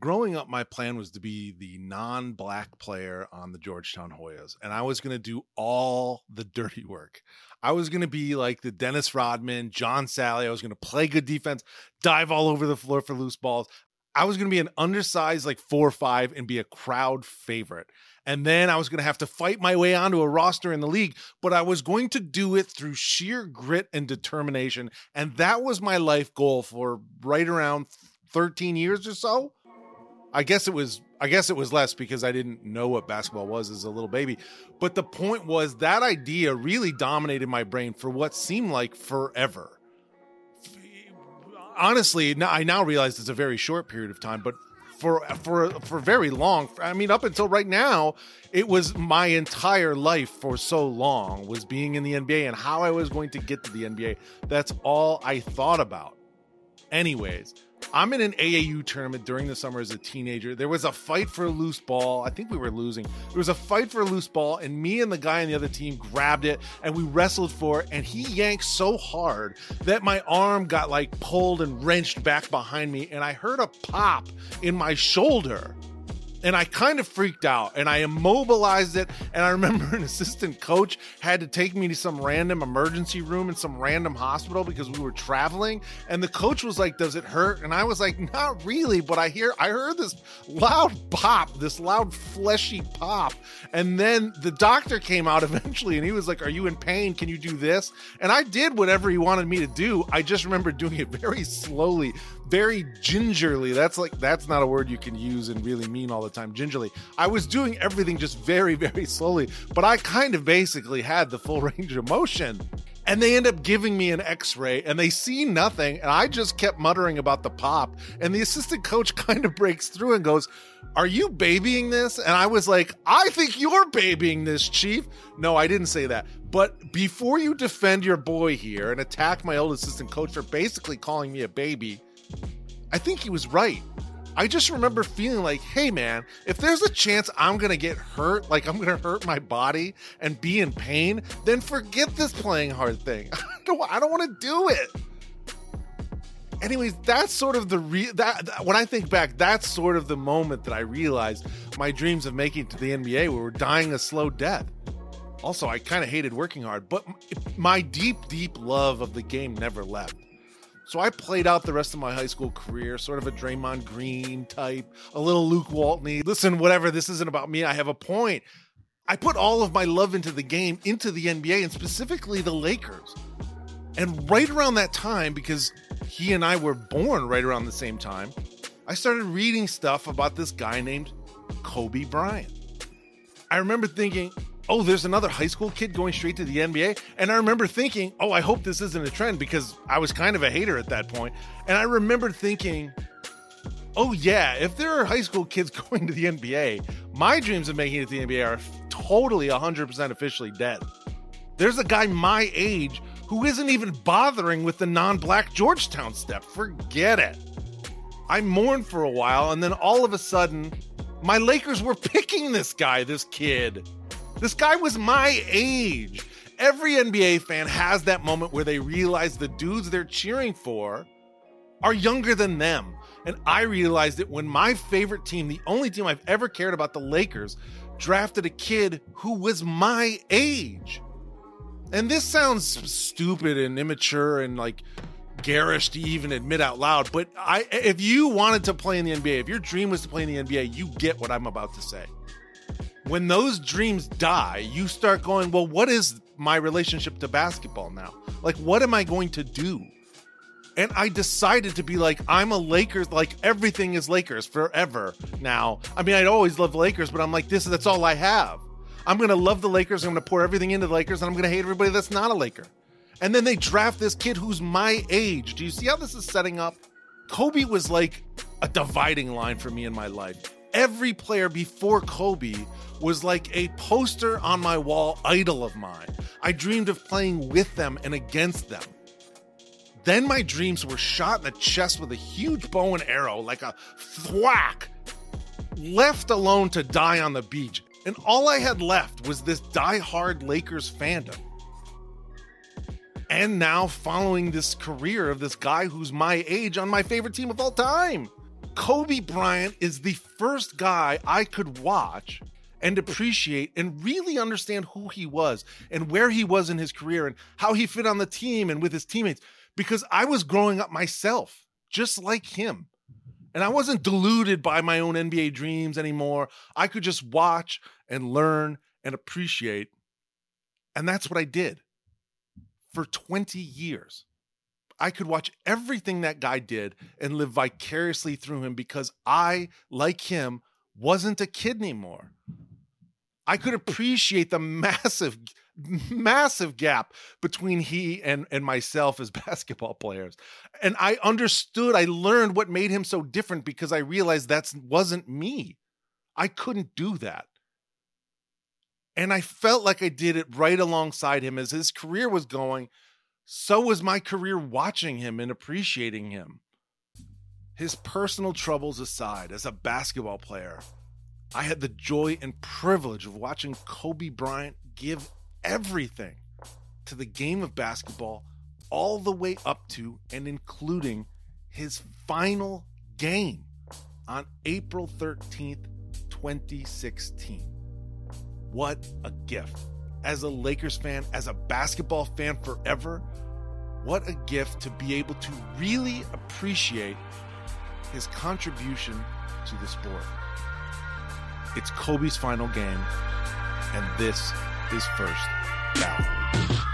growing up, my plan was to be the non black player on the Georgetown Hoyas, and I was going to do all the dirty work. I was going to be like the Dennis Rodman, John Salley. I was going to play good defense, dive all over the floor for loose balls. I was going to be an undersized, like four or five, and be a crowd favorite. And then I was going to have to fight my way onto a roster in the league, but I was going to do it through sheer grit and determination. And that was my life goal for right around 13 years or so. I guess it was I guess it was less because I didn't know what basketball was as a little baby. But the point was that idea really dominated my brain for what seemed like forever. Honestly, I now realize it's a very short period of time, but for for for very long. I mean, up until right now, it was my entire life for so long was being in the NBA and how I was going to get to the NBA. That's all I thought about. Anyways, I'm in an AAU tournament during the summer as a teenager. There was a fight for a loose ball. I think we were losing. There was a fight for a loose ball, and me and the guy on the other team grabbed it and we wrestled for it. And he yanked so hard that my arm got like pulled and wrenched back behind me, and I heard a pop in my shoulder and I kind of freaked out and I immobilized it. And I remember an assistant coach had to take me to some random emergency room in some random hospital because we were traveling. And the coach was like, Does it hurt? And I was like, Not really, but I hear I heard this loud pop, this loud fleshy pop. And then the doctor came out eventually and he was like, Are you in pain? Can you do this? And I did whatever he wanted me to do. I just remember doing it very slowly very gingerly. That's like that's not a word you can use and really mean all the time. Gingerly. I was doing everything just very, very slowly, but I kind of basically had the full range of motion. And they end up giving me an x ray and they see nothing. And I just kept muttering about the pop. And the assistant coach kind of breaks through and goes, Are you babying this? And I was like, I think you're babying this, Chief. No, I didn't say that. But before you defend your boy here and attack my old assistant coach for basically calling me a baby, I think he was right. I just remember feeling like, hey man, if there's a chance I'm gonna get hurt, like I'm gonna hurt my body and be in pain, then forget this playing hard thing. I don't, don't want to do it. Anyways, that's sort of the re- that, that when I think back, that's sort of the moment that I realized my dreams of making it to the NBA were dying a slow death. Also, I kind of hated working hard, but my deep, deep love of the game never left. So I played out the rest of my high school career, sort of a Draymond Green type, a little Luke Waltney. Listen, whatever, this isn't about me. I have a point. I put all of my love into the game, into the NBA, and specifically the Lakers. And right around that time, because he and I were born right around the same time, I started reading stuff about this guy named Kobe Bryant. I remember thinking, oh, there's another high school kid going straight to the NBA. And I remember thinking, oh, I hope this isn't a trend because I was kind of a hater at that point. And I remember thinking, oh, yeah, if there are high school kids going to the NBA, my dreams of making it to the NBA are totally 100% officially dead. There's a guy my age who isn't even bothering with the non black Georgetown step. Forget it. I mourned for a while, and then all of a sudden, my Lakers were picking this guy, this kid. This guy was my age. Every NBA fan has that moment where they realize the dudes they're cheering for are younger than them. And I realized it when my favorite team, the only team I've ever cared about, the Lakers, drafted a kid who was my age. And this sounds stupid and immature and like garish to even admit out loud, but I if you wanted to play in the NBA, if your dream was to play in the NBA, you get what I'm about to say when those dreams die, you start going, well, what is my relationship to basketball now? Like, what am I going to do? And I decided to be like, I'm a Lakers, like everything is Lakers forever now. I mean, I'd always loved Lakers, but I'm like, this, is that's all I have. I'm to love the Lakers. I'm to pour everything into the Lakers, and I'm to hate everybody that's not a Laker. And then they draft this kid who's my age. Do you see how this is setting up? Kobe was like a dividing line for me in my life. Every player before Kobe was like a poster on my wall idol of mine. I dreamed of playing with them and against them. Then my dreams were shot in the chest with a huge bow and arrow, like a thwack, left alone to die on the beach. And all I had left was this die-hard Lakers fandom. And now following this career of this guy who's my age on my favorite team of all time. Kobe Bryant is the first guy I could watch and appreciate and really understand who he was and where he was in his career and how he fit on the team and with his teammates because I was growing up myself just like him. And I wasn't deluded by my own NBA dreams anymore. I could just watch and learn and appreciate. And that's what I did for 20 years. I could watch everything that guy did and live vicariously through him because I, like him, wasn't a kid anymore. I could appreciate the massive, massive gap between he and, and myself as basketball players. And I understood, I learned what made him so different because I realized that wasn't me. I couldn't do that. And I felt like I did it right alongside him as his career was going. So was my career watching him and appreciating him. His personal troubles aside, as a basketball player, I had the joy and privilege of watching Kobe Bryant give everything to the game of basketball, all the way up to and including his final game on April 13th, 2016. What a gift. As a Lakers fan, as a basketball fan forever, what a gift to be able to really appreciate his contribution to the sport. It's Kobe's final game, and this is first down.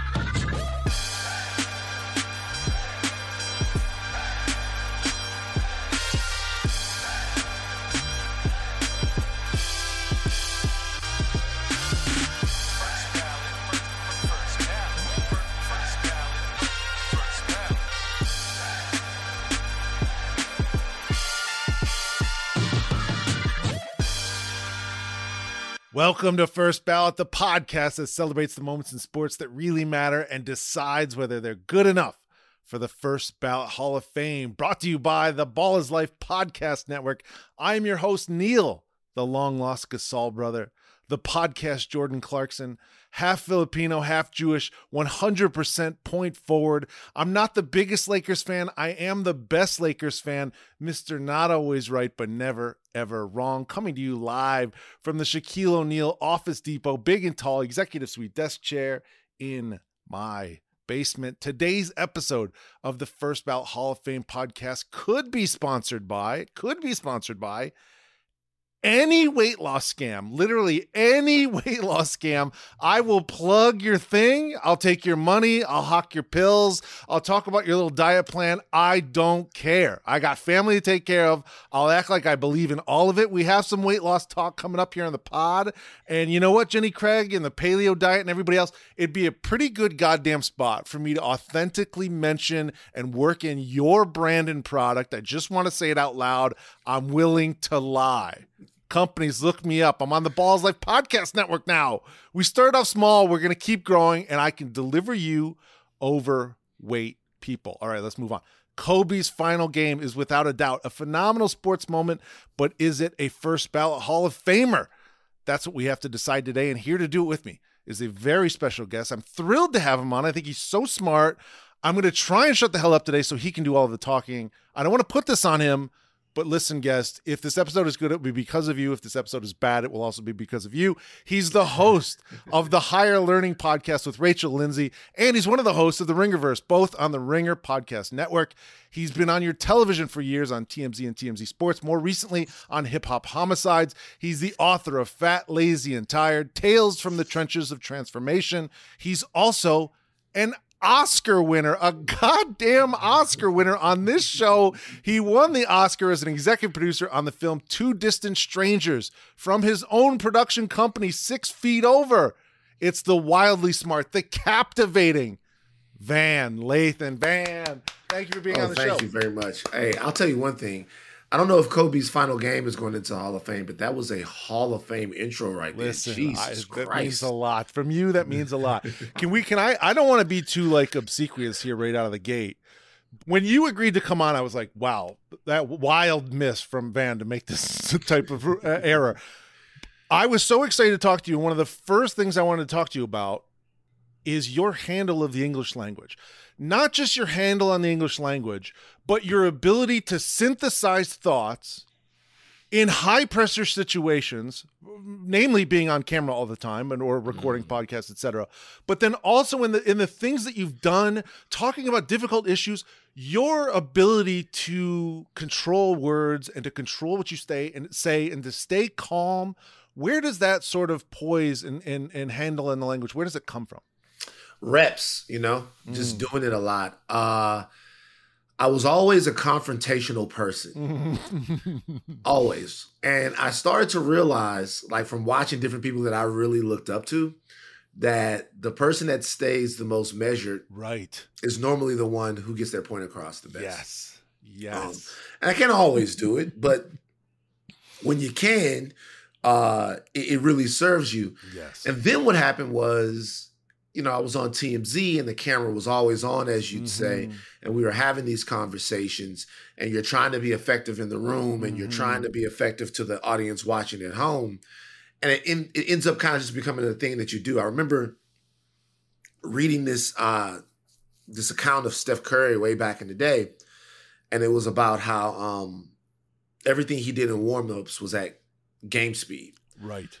Welcome to First Ballot, the podcast that celebrates the moments in sports that really matter and decides whether they're good enough for the First Ballot Hall of Fame. Brought to you by the Ball is Life Podcast Network. I'm your host, Neil, the long lost Gasol brother, the podcast Jordan Clarkson, half Filipino, half Jewish, 100% point forward. I'm not the biggest Lakers fan. I am the best Lakers fan. Mr. Not Always Right, but never, ever wrong. Coming to you live from the Shaquille O'Neal Office Depot, big and tall, executive suite desk chair in my basement. Today's episode of the First Ballot Hall of Fame podcast could be sponsored by, could be sponsored by any weight loss scam, literally any weight loss scam, I will plug your thing. I'll take your money. I'll hawk your pills. I'll talk about your little diet plan. I don't care. I got family to take care of. I'll act like I believe in all of it. We have some weight loss talk coming up here on the pod. And you know what, Jenny Craig and the paleo diet and everybody else, it'd be a pretty good goddamn spot for me to authentically mention and work in your brand and product. I just want to say it out loud. I'm willing to lie companies look me up. I'm on the Balls Life Podcast Network now. We started off small, we're going to keep growing, and I can deliver you overweight people. All right, let's move on. Kobe's final game is without a doubt a phenomenal sports moment, but is it a first ballot Hall of Famer? That's what we have to decide today. And here to do it with me is a very special guest. I'm thrilled to have him on. I think he's so smart. I'm going to try and shut the hell up today so he can do all the talking. I don't want to put this on him but listen, guest, if this episode is good, it will be because of you. If this episode is bad, it will also be because of you. He's the host of the Higher Learning podcast with Rachel Lindsay, and he's one of the hosts of the Ringerverse, both on the Ringer Podcast Network. He's been on your television for years on TMZ and TMZ Sports, more recently on Hip Hop Homicides. He's the author of Fat, Lazy, and Tired Tales from the Trenches of Transformation. He's also an Oscar winner, a goddamn Oscar winner on this show. He won the Oscar as an executive producer on the film Two Distant Strangers from his own production company, Six Feet Over. It's the wildly smart, the captivating Van Lathan. Van, thank you for being oh, on the thank show. Thank you very much. Hey, I'll tell you one thing. I don't know if Kobe's final game is going into Hall of Fame, but that was a Hall of Fame intro right Listen, there. Jesus I, That means a lot from you. That means a lot. Can we? Can I? I don't want to be too like obsequious here right out of the gate. When you agreed to come on, I was like, "Wow, that wild miss from Van to make this type of uh, error." I was so excited to talk to you. One of the first things I wanted to talk to you about is your handle of the English language. Not just your handle on the English language, but your ability to synthesize thoughts in high pressure situations, namely being on camera all the time and or recording mm. podcasts, etc. But then also in the in the things that you've done, talking about difficult issues, your ability to control words and to control what you stay and say and to stay calm. Where does that sort of poise and, and, and handle in the language? Where does it come from? Reps, you know, just mm. doing it a lot. Uh I was always a confrontational person. always. And I started to realize, like from watching different people that I really looked up to, that the person that stays the most measured right is normally the one who gets their point across the best. Yes. Yes. Um, and I can't always do it, but when you can, uh, it, it really serves you. Yes. And then what happened was you know, I was on TMZ and the camera was always on, as you'd mm-hmm. say, and we were having these conversations, and you're trying to be effective in the room and mm-hmm. you're trying to mm-hmm. be effective to the audience watching at home. And it, it ends up kind of just becoming a thing that you do. I remember reading this uh, this account of Steph Curry way back in the day, and it was about how um, everything he did in warmups was at game speed. Right.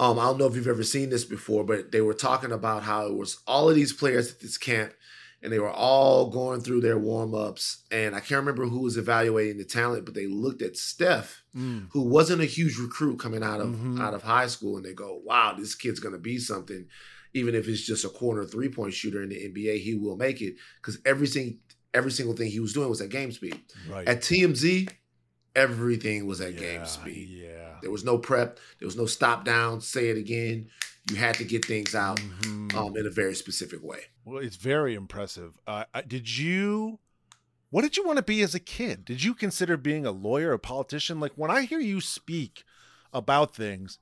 Um, I don't know if you've ever seen this before, but they were talking about how it was all of these players at this camp, and they were all going through their warm ups. And I can't remember who was evaluating the talent, but they looked at Steph, mm. who wasn't a huge recruit coming out of mm-hmm. out of high school, and they go, "Wow, this kid's going to be something." Even if it's just a corner three point shooter in the NBA, he will make it because everything, every single thing he was doing was at game speed. Right. At TMZ, everything was at yeah, game speed. Yeah. There was no prep. There was no stop down. Say it again. You had to get things out mm-hmm. um, in a very specific way. Well, it's very impressive. Uh, did you? What did you want to be as a kid? Did you consider being a lawyer, a politician? Like when I hear you speak about things,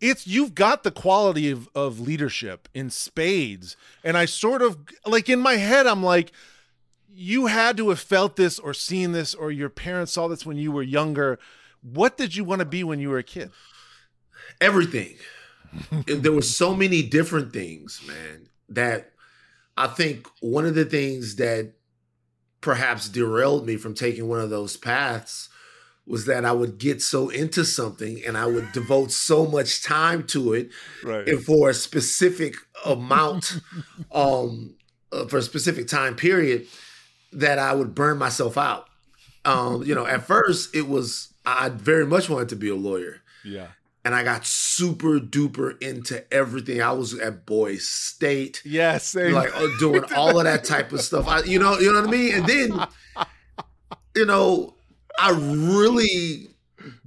it's you've got the quality of, of leadership in spades. And I sort of like in my head, I'm like, you had to have felt this or seen this, or your parents saw this when you were younger what did you want to be when you were a kid? Everything. there were so many different things, man, that I think one of the things that perhaps derailed me from taking one of those paths was that I would get so into something and I would devote so much time to it right. and for a specific amount um uh, for a specific time period that I would burn myself out. Um you know, at first it was I very much wanted to be a lawyer. Yeah. And I got super duper into everything. I was at Boys State. Yes, yeah, like uh, doing all of that type of stuff. I, you know, you know what I mean. And then, you know, I really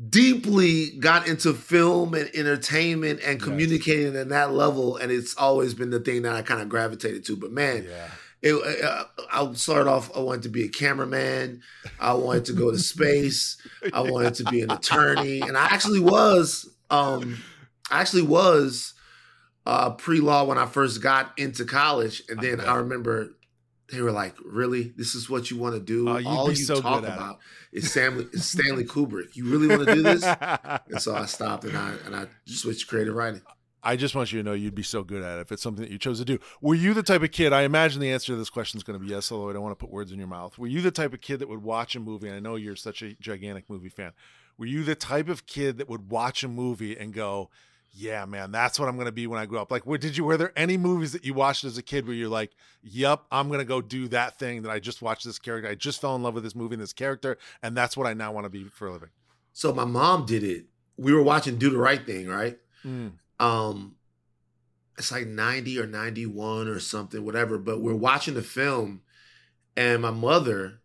deeply got into film and entertainment and communicating yes. at that level, and it's always been the thing that I kind of gravitated to. But man, yeah it, uh, I started off. I wanted to be a cameraman. I wanted to go to space. I wanted to be an attorney, and I actually was. Um, I actually was uh, pre-law when I first got into college, and then I remember they were like, "Really, this is what you want to do? Oh, All you so talk about is Stanley, is Stanley Kubrick. You really want to do this?" and so I stopped and I and I switched creative writing. I just want you to know you'd be so good at it if it's something that you chose to do. Were you the type of kid? I imagine the answer to this question is going to be yes, although I don't want to put words in your mouth. Were you the type of kid that would watch a movie? And I know you're such a gigantic movie fan. Were you the type of kid that would watch a movie and go, "Yeah, man, that's what I'm going to be when I grow up"? Like, did you? Were there any movies that you watched as a kid where you're like, "Yep, I'm going to go do that thing that I just watched this character. I just fell in love with this movie and this character, and that's what I now want to be for a living." So my mom did it. We were watching Do the Right Thing, right? Mm. Um, it's like 90 or 91 or something, whatever. But we're watching the film, and my mother,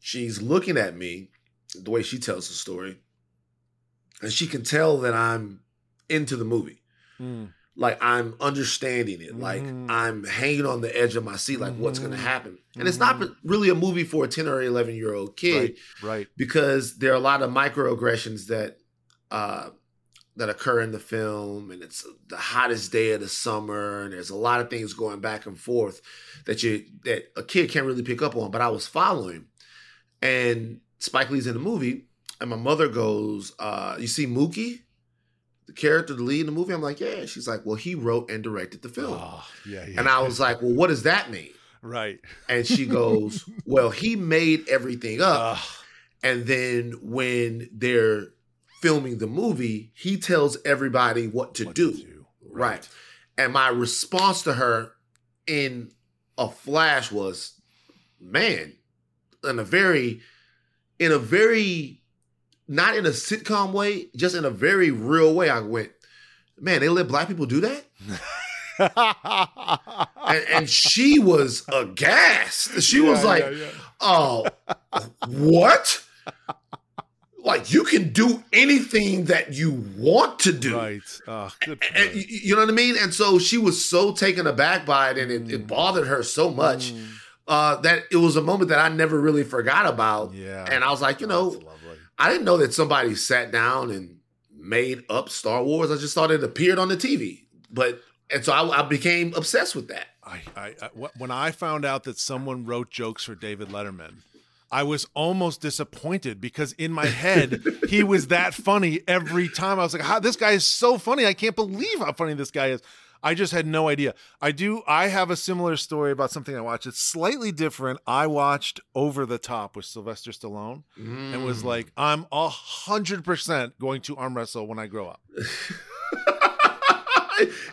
she's looking at me the way she tells the story, and she can tell that I'm into the movie. Mm. Like I'm understanding it. Like mm. I'm hanging on the edge of my seat, like mm-hmm. what's gonna happen. And it's not mm-hmm. really a movie for a 10 or 11 year old kid. Right, right. Because there are a lot of microaggressions that uh, that occur in the film and it's the hottest day of the summer and there's a lot of things going back and forth that you that a kid can't really pick up on but i was following and spike lee's in the movie and my mother goes uh you see mookie the character the lead in the movie i'm like yeah she's like well he wrote and directed the film oh, yeah, yeah and i was like well what does that mean Right. And she goes, Well, he made everything up. Ugh. And then when they're filming the movie, he tells everybody what to What do. do. Right. And my response to her in a flash was, man, in a very, in a very, not in a sitcom way, just in a very real way. I went, man, they let black people do that? And, and she was aghast. She was like, yeah, yeah. oh, what? Like you can do anything that you want to do. Right. Oh, good And, you know what I mean? And so she was so taken aback by it and it, it Mm. bothered her so much Mm. uh, that it was a moment that I never really forgot about. Yeah. And I was like, you know, I didn't know that somebody sat down and made up Star Wars. I just thought it appeared on the TV. But, and so I, I became obsessed with that. I, I, I when I found out that someone wrote jokes for David Letterman, I was almost disappointed because in my head he was that funny every time. I was like, "How this guy is so funny! I can't believe how funny this guy is." I just had no idea. I do. I have a similar story about something I watched. It's slightly different. I watched Over the Top with Sylvester Stallone and was Mm. like, "I'm a hundred percent going to arm wrestle when I grow up."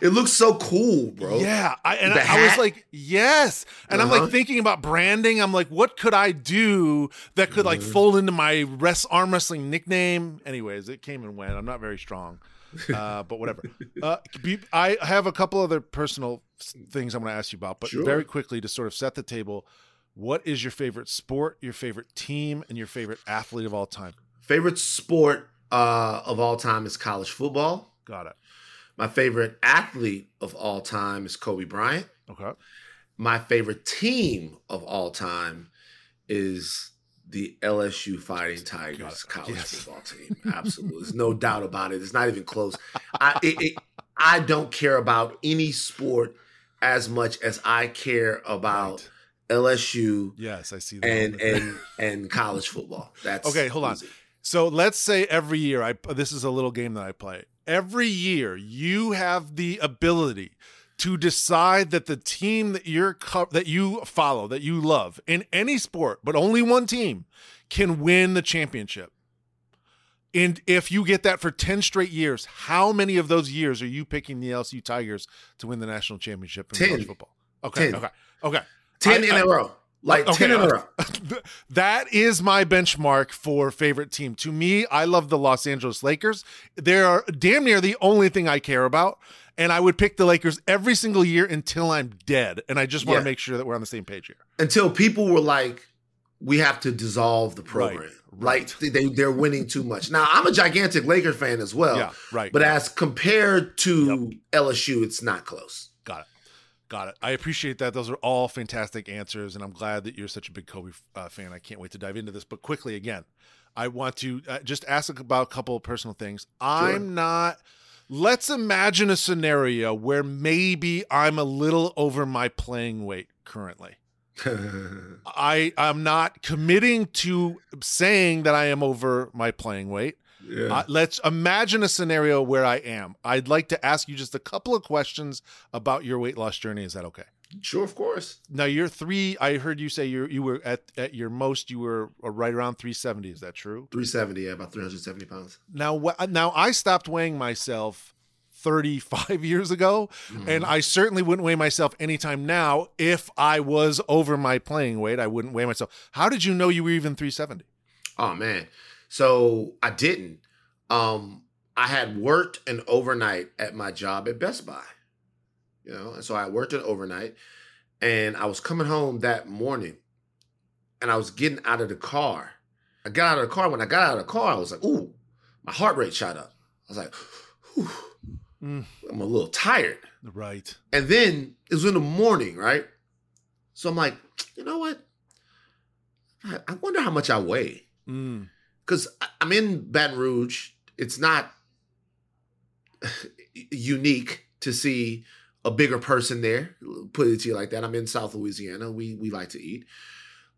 it looks so cool, bro. Yeah, I, and I, I was like, yes, and I'm Uh-huh. like thinking about branding. I'm like, what could I do that could like Mhm. fold into my rest arm wrestling nickname? Anyways, it came and went. I'm not very strong, uh, but whatever. Uh, be, I have a couple other personal things I'm going to ask you about, but Sure. very quickly to sort of set the table. What is your favorite sport, your favorite team, and your favorite athlete of all time? Favorite sport uh, of all time is college football. Got it. My favorite athlete of all time is Kobe Bryant. Okay. My favorite team of all time is the LSU Fighting Tigers college Yes. football team. Absolutely, there's no doubt about it. It's not even close. I it, it, I don't care about any sport as much as I care about Right. LSU Yes, I see that. and and and college football. That's Okay, hold on. easy. So let's say every year I this is a little game that I play. Every year you have the ability to decide that the team that you're co- that you follow, that you love in any sport, but only one team can win the championship. And if you get that for 10 straight years, how many of those years are you picking the LSU Tigers to win the national championship in 10. college football? Okay, Ten. okay. Okay. Ten I- in I- a row, like Okay, ten in a uh, row. that is my benchmark for favorite team. To me, I love the Los Angeles Lakers. They're damn near the only thing I care about. And I would pick the Lakers every single year until I'm dead. And I just want Yeah. to make sure that we're on the same page here. Until people were like, "We have to dissolve the program." Right, Like they they're winning too much. Now I'm a gigantic Laker fan as well. yeah, right. But as compared to LSU, it's not close. Got it. I appreciate that. Those are all fantastic answers, and I'm glad that you're such a big Kobe uh, fan. I can't wait to dive into this. But quickly, again, I want to uh, just ask about a couple of personal things. I'm not. Let's imagine a scenario where maybe I'm a little over my playing weight currently. I I'm not committing to saying that I am over my playing weight. Yeah. Uh, let's imagine a scenario where I am. I'd like to ask you just a couple of questions about your weight loss journey. Is that okay? sure, of course. Now you're three. I heard you say you you were at at your most. You were uh, right around 370. Is that true? 370, yeah, about 370 pounds. Now wh- now I stopped weighing myself 35 years ago, Mm-hmm. and I certainly wouldn't weigh myself anytime now. If I was over my playing weight, I wouldn't weigh myself. How did you know you were even 370? Oh man. So I didn't. Um, I had worked an overnight at my job at Best Buy. You know, and so I worked an overnight and I was coming home that morning and I was getting out of the car. I got out of the car. When I got out of the car, I was like, ooh, my heart rate shot up. I was like, Mm. I'm a little tired. Right. And then it was in the morning, right? So I'm like, you know what? I I wonder how much I weigh Mm. Because I'm in Baton Rouge. It's not unique to see a bigger person there. Put it to you like that. I'm in South Louisiana. We we like to eat,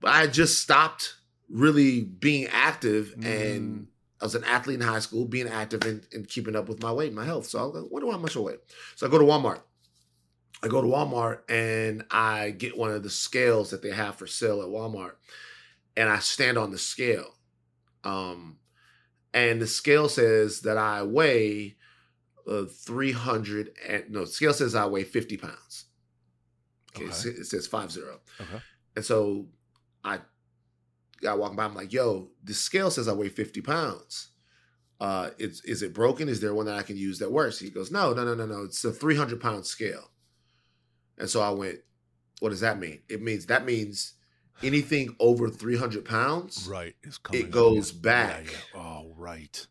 but I just stopped really being active, mm. and I was an athlete in high school, being active and, and keeping up with my weight and my health. So I was like, wonder how much I weigh. So I go to Walmart. I go to Walmart and I get one of the scales that they have for sale at Walmart, and I stand on the scale. Um, and the scale says that I weigh uh, 300 and no, scale says I weigh 50 pounds. Okay, Okay. it says five zero. Okay. And so I got walking by. I'm like, "Yo, the scale says I weigh 50 pounds. Uh, it's is it broken? Is there one that I can use that works?" He goes, "No, no, no, no, no. It's a 300 pound scale." And so I went, "What does that mean? It means that means anything over 300 pounds. Right. It goes Yeah, back. yeah. Oh, right.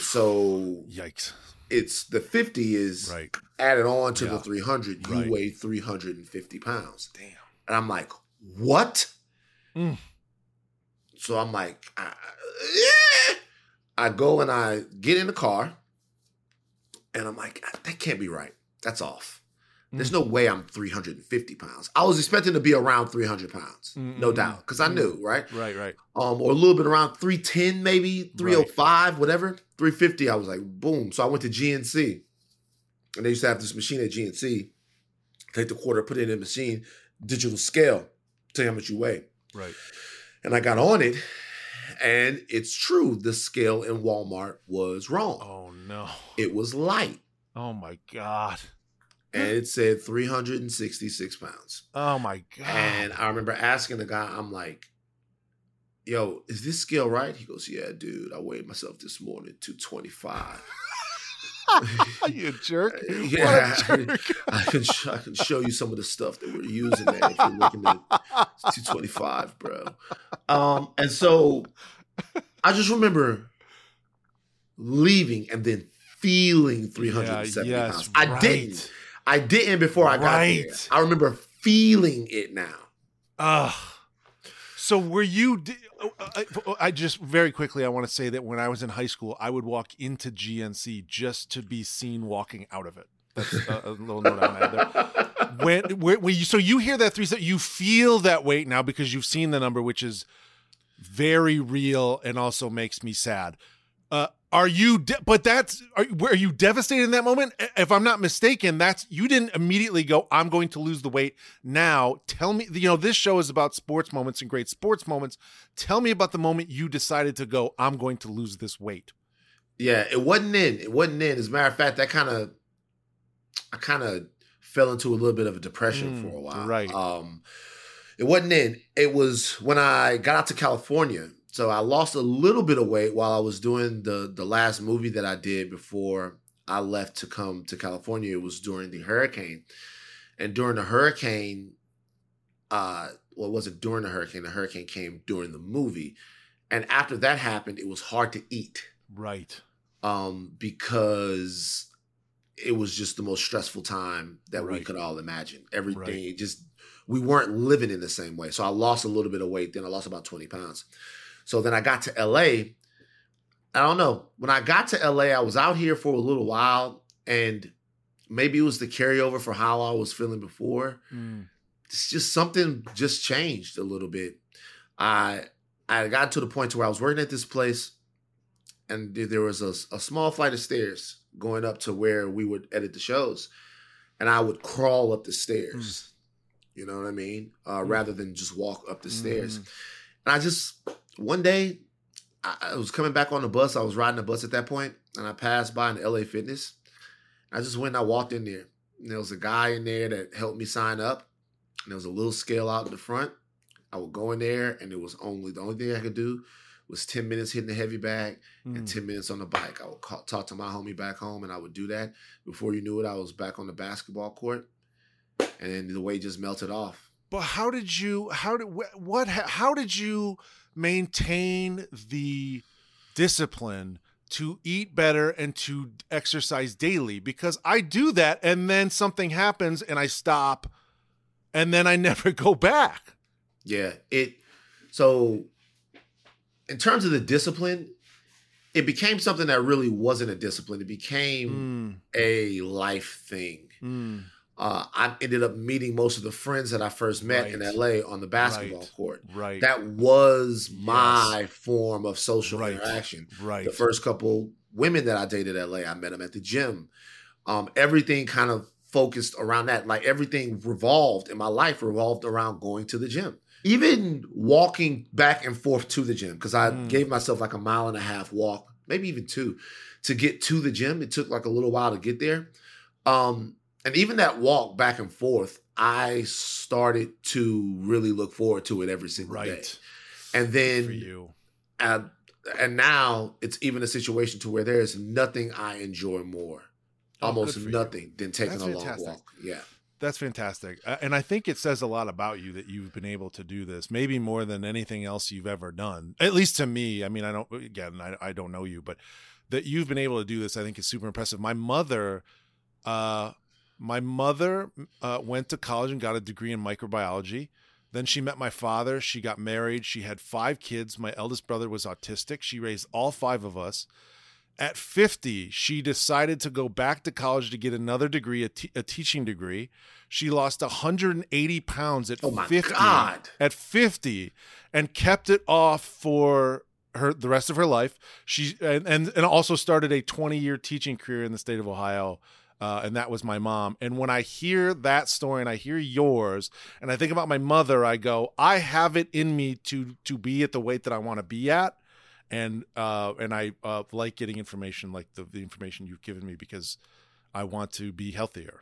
So Yikes. it's the 50 is Right. added on to Yeah. the 300. You Right. weigh 350 pounds." Damn. And I'm like, what? Mm. So I'm like, I, yeah. I go and I get in the car, and I'm like, that can't be right. That's off. There's Mm. no way I'm 350 pounds. I was expecting to be around 300 pounds, no Mm, doubt, because I knew, right? Right, right. Um, or a little bit around 310, maybe 305, whatever. 350. I was like, boom. So I went to GNC, and they used to have this machine at GNC. Take the quarter, put it in the machine, digital scale, tell you how much you weigh. Right. And I got on it, and it's true. The scale in Walmart was wrong. Oh no. It was light, Oh my god. And it said 366 pounds. Oh my god. And I remember asking the guy, I'm like, "Yo, is this scale right?" He goes, "Yeah, dude. I weighed myself this morning, 225." you jerk. Yeah, jerk. I can I can show you some of the stuff that we're using there if you're looking at 225, bro. Um, and so I just remember leaving and then feeling 370 Yeah, pounds. I right. didn't. I didn't before I got there. I remember feeling it now. Ugh. So were you? oh, uh, I, uh, uh, I just very quickly, I want to say that when I was in high school, I would walk into GNC just to be seen walking out of it. That's a, little note that. There. When, when, when you, so you hear that three, you feel that weight now because you've seen the number, which is very real and also makes me sad. Uh, are you? De- but that's. Are, were you devastated in that moment? If I'm not mistaken, that's you didn't immediately go. I'm going to lose the weight now. Tell me. You know, this show is about sports moments and great sports moments. Tell me about the moment you decided to go. I'm going to lose this weight. Yeah, it wasn't in. It wasn't in. As a matter of fact, that kind of, I kind of fell into a little bit of a depression Mm, for a while. right. Um, it wasn't in. It was when I got out to California. So I lost a little bit of weight while I was doing the the last movie that I did before I left to come to California. It was during the hurricane, and during the hurricane, uh, well, it wasn't during the hurricane. The hurricane came during the movie, and after that happened, it was hard to eat Right. um, because it was just the most stressful time that we could all imagine. Everything Right. just we weren't living in the same way. So I lost a little bit of weight. Then I lost about twenty pounds. So then I got to LA. I don't know. When I got to LA, I was out here for a little while, and maybe it was the carryover for how I was feeling before Mm. it's just something just changed a little bit. I I got to the point to where I was working at this place, and there was a, a small flight of stairs going up to where we would edit the shows, and I would crawl up the stairs. You know what I mean? Uh, Mm. Rather than just walk up the stairs. Mm. And I just one day I, was coming back on the bus. I was riding the bus at that point, and I passed by an LA Fitness. I just went and I walked in there. And there was a guy in there that helped me sign up. And there was a little scale out in the front. I would go in there, and it was only the only thing I could do was ten minutes hitting the heavy bag and Mm. ten minutes on the bike. I would call, talk to my homie back home, and I would do that. Before you knew it, I was back on the basketball court, and then the weight just melted off. But how did you? How did what? How did you maintain the discipline to eat better and to exercise daily? Because I do that, and then something happens, and I stop, and then I never go back. Yeah, it. So, in terms of the discipline, it became something that really wasn't a discipline. It became Mm, a life thing. mm, Uh, I ended up meeting most of the friends that I first met in LA on the basketball Right. court. right. That was my form of social Right. interaction. right. The first couple women that I dated in LA, I met them at the gym. Um, everything kind of focused around that. Like everything revolved in my life revolved around going to the gym. Even walking back and forth to the gym, because I Mm. gave myself like a mile and a half walk, maybe even two, to get to the gym. It took like a little while to get there. Um, and even that walk back and forth, I started to really look forward to it every single day. Right. And For then you. and and now it's even a situation to where there is nothing I enjoy more, Oh, almost good for you. nothing, than taking That's a long walk. Yeah, That's fantastic. Uh, and I think it says a lot about you that you've been able to do this, maybe more than anything else you've ever done. At least to me. I mean, I don't, again, I, I don't know you, but that you've been able to do this, I think is super impressive. My mother, uh, my mother uh, went to college and got a degree in microbiology. Then she met my father. She got married. She had five kids. My eldest brother was autistic. She raised all five of us. At 50, she decided to go back to college to get another degree, a, teaching degree. She lost 180 pounds at Oh my 50. God. At 50 and kept it off for her the rest of her life. She and and, and also started a 20 year teaching career in the state of Ohio. Uh, and that was my mom. And when I hear that story and I hear yours, and I think about my mother, I go, I have it in me to to be at the weight that I want to be at, and uh, and I uh, like getting information like the, the information you've given me because I want to be healthier.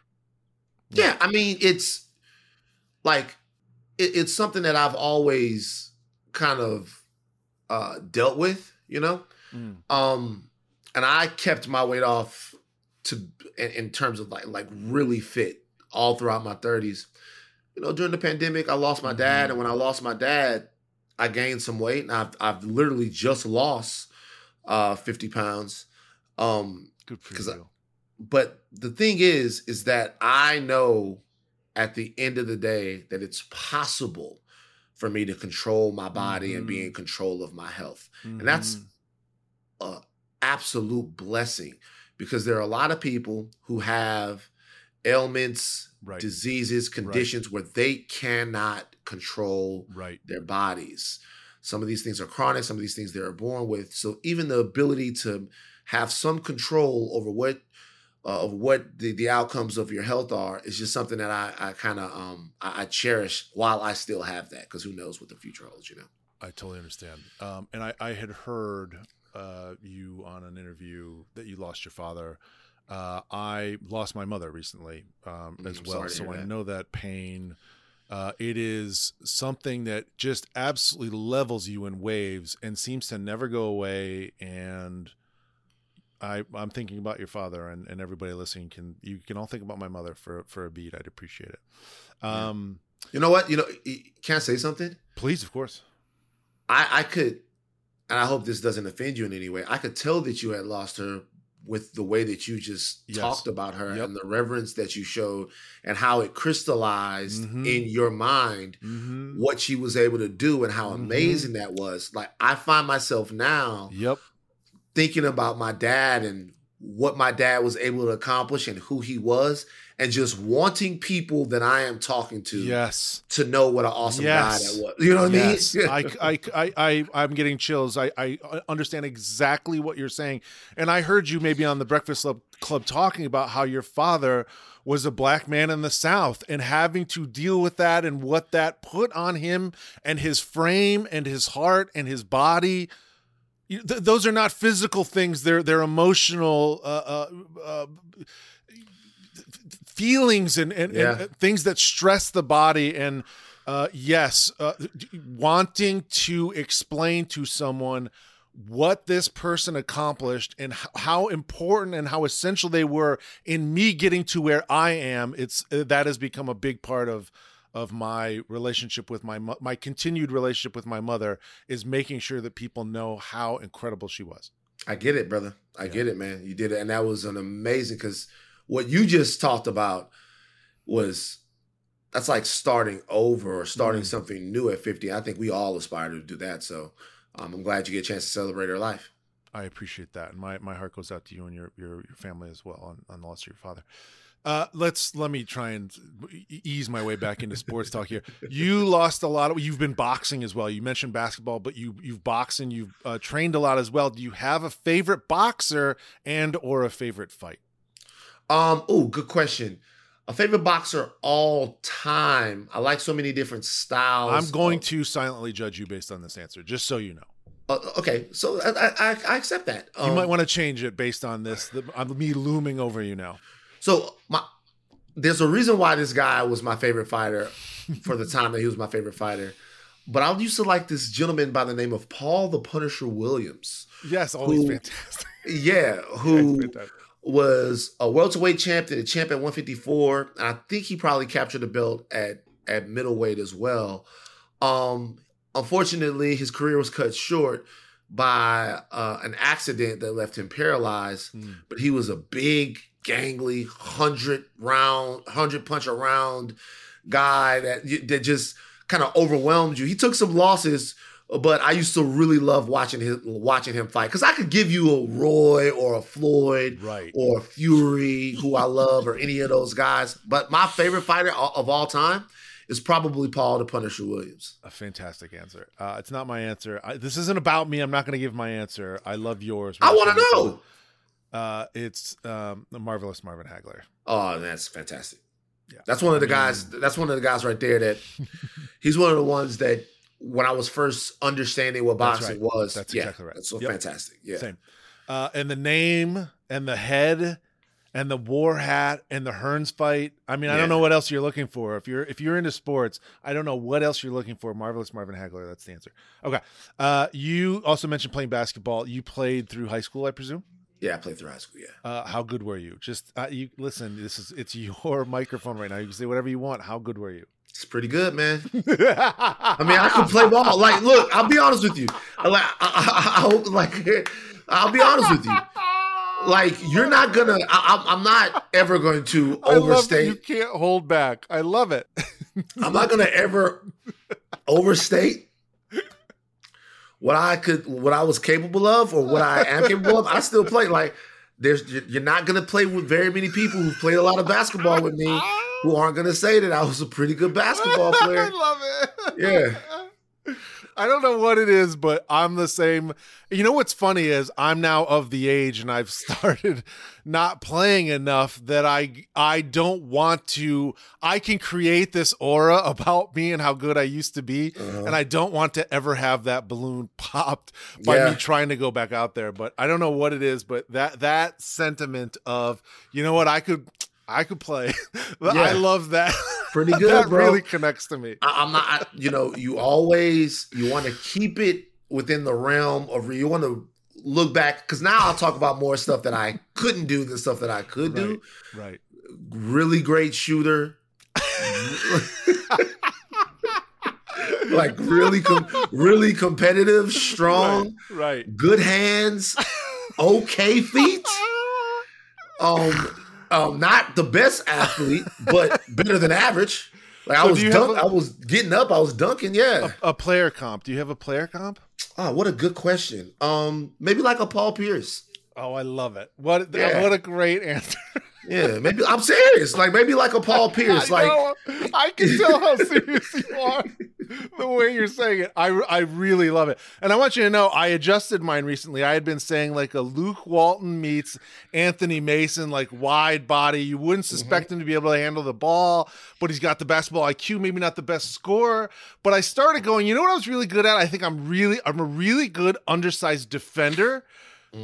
yeah. I mean, it's like it, it's something that I've always kind of uh, dealt with, you know. Mm. Um, and I kept my weight off to in, in terms of like like really fit all throughout my 30s. You know, during the pandemic, I lost my dad, Mhm. and when I lost my dad, I gained some weight, and I've I've literally just lost uh 50 pounds. Um, Good for 'Cause I- you. but the thing is, is that I know at the end of the day that it's possible for me to control my body and be Mhm. in control of my health and that's Mhm. a absolute blessing because there are a lot of people who have ailments, right, diseases, conditions where they cannot control right, their bodies. Some of these things are chronic, some of these things they are born with. So even the ability to have some control over what uh, of what the, the outcomes of your health are is just something that I, I kind of um I, I cherish while I still have that because who knows what the future holds, you know. I totally understand. Um, and I, I had heard uh, you on an interview that you lost your father. Uh, I lost my mother recently um, Mm, as I'm well, so I that. know that pain. Uh, it is something that just absolutely levels you in waves and seems to never go away. And I, I'm thinking about your father, and, and everybody listening can you can all think about my mother for for a beat. I'd appreciate it. Um, You know what? You know, can I say something? please, of course. I, I could, and I hope this doesn't offend you in any way. I could tell that you had lost her with the way that you just Yes. talked about her Yep. and the reverence that you showed and how it crystallized Mhm. in your mind Mm-hmm. what she was able to do and how Mhm. amazing that was. Like I find myself now Yep. thinking about my dad and what my dad was able to accomplish and who he was and just wanting people that I am talking to Yes. to know what an awesome Yes. guy that was. You know what yes, I mean? I, I, I, I, I'm getting chills. I, I understand exactly what you're saying, and I heard you maybe on the Breakfast Club, Club talking about how your father was a black man in the South and having to deal with that and what that put on him and his frame and his heart and his body. Th- those are not physical things; they're they're emotional. Uh, uh, uh, feelings and, and, Yeah. and things that stress the body and uh, yes uh, wanting to explain to someone what this person accomplished and how important and how essential they were in me getting to where I am it's uh, that has become a big part of of my relationship with my my continued relationship with my mother is making sure that people know how incredible she was I get it, brother. I Yeah. get it, man. You did it. And that was an amazing because what you just talked about was that's like starting over or starting Mm. something new at 50. I think we all aspire to do that. So um, I'm glad you get a chance to celebrate her life. I appreciate that, and my, my heart goes out to you and your your, your family as well on, on the loss of your father. Uh, let's let me try and ease my way back into sports talk here. You lost a lot of. You've been boxing as well. You mentioned basketball, but you you've boxed and You've uh, trained a lot as well. Do you have a favorite boxer and or a favorite fight? Um, oh, good question. a favorite boxer all time. I like so many different styles. I'm going of- to silently judge you based on this answer, just so you know. Uh, okay, so I, I, I accept that. You Um, might want to change it based on this. The, on me looming over you now. So my there's a reason why this guy was my favorite fighter for the time that he was my favorite fighter. But I used to like this gentleman by the name of Paul the Punisher Williams. Yes, always Who- fantastic. Yeah, who fantastic. Was a welterweight champ, and a champ at 154. And I think he probably captured the belt at at middleweight as well. Um, unfortunately, his career was cut short by uh, an accident that left him paralyzed. Hmm. But he was a big, gangly, hundred round, hundred punch around guy that that just kind of overwhelmed you. He took some losses. But I used to really love watching him watching him fight because I could give you a Roy or a Floyd Right. or Fury, who I love, or any of those guys. But my favorite fighter of all time is probably Paul the Punisher Williams. A fantastic answer. Uh, it's not my answer. I, this isn't about me. I'm not going to give my answer. I love yours. I want to know. Uh, it's um, the marvelous Marvin Hagler. Oh, that's fantastic. Yeah. That's one of the guys. That's one of the guys right there. That he's one of the ones that when I was first understanding what boxing right. was, That's yeah, exactly right. That's so Yep. fantastic. Yeah, Same. Uh, and the name and the head and the war hat and the Hearns fight. I mean, I don't know what else you're looking for. If you're if you're into sports, I don't know what else you're looking for. Marvelous Marvin Hagler. That's the answer. Okay. Uh, you also mentioned playing basketball. You played through high school, I presume. yeah. I played through high school. Yeah. Uh, how good were you? Just uh, you listen. This is it's your microphone right now. You can say whatever you want. How good were you? It's pretty good, man. I mean, I can play ball. Like, look, I'll be honest with you. Like, I, I, I hope, like, I'll be honest with you. Like, you're not gonna. I, I'm- I'm not ever going to I love that overstate. you can't hold back. I love it. I'm not gonna ever overstate what I could, what I was capable of, or what I am capable of. I still play. Like, there's, you're not gonna play with very many people who played a lot of basketball with me who aren't gonna say that I was a pretty good basketball player. I love it. Yeah. I don't know what it is, but I'm the same. You know what's funny is I'm now of the age and I've started not playing enough that I I don't want to I can create this aura about me and how good I used to be Uh-huh. and I don't want to ever have that balloon popped by Yeah. me trying to go back out there, but I don't know what it is, but that that sentiment of, you know what, I could I could play. I Yeah. love that. Pretty good, that bro. really connects to me. I, I'm not, I- you know, you always you want to keep it within the realm of you want to look back because now I'll talk about more stuff that I couldn't do than stuff that I could do. Right. Really great shooter, like really, com- really competitive, strong, Right. good hands, okay feet. Um, um, not the best athlete, but better than average. Like I was, dunk, a- I was getting up, I was dunking. Yeah. A, a player comp. Do you have a player comp? Oh, what a good question. Um, maybe like a Paul Pierce. Oh, I love it. What Yeah. what a great answer. Yeah, maybe I'm serious. Like maybe like a Paul Pierce. I Like know. I can tell how serious you are. The way you're saying it, I, I really love it, and I want you to know I adjusted mine recently. I had been saying like a Luke Walton meets Anthony Mason, like wide body. You wouldn't mm-hmm. suspect him to be able to handle the ball, but he's got the basketball IQ. Maybe not the best scorer, but I started going. You know what I was really good at? I think I'm really I'm a really good undersized defender.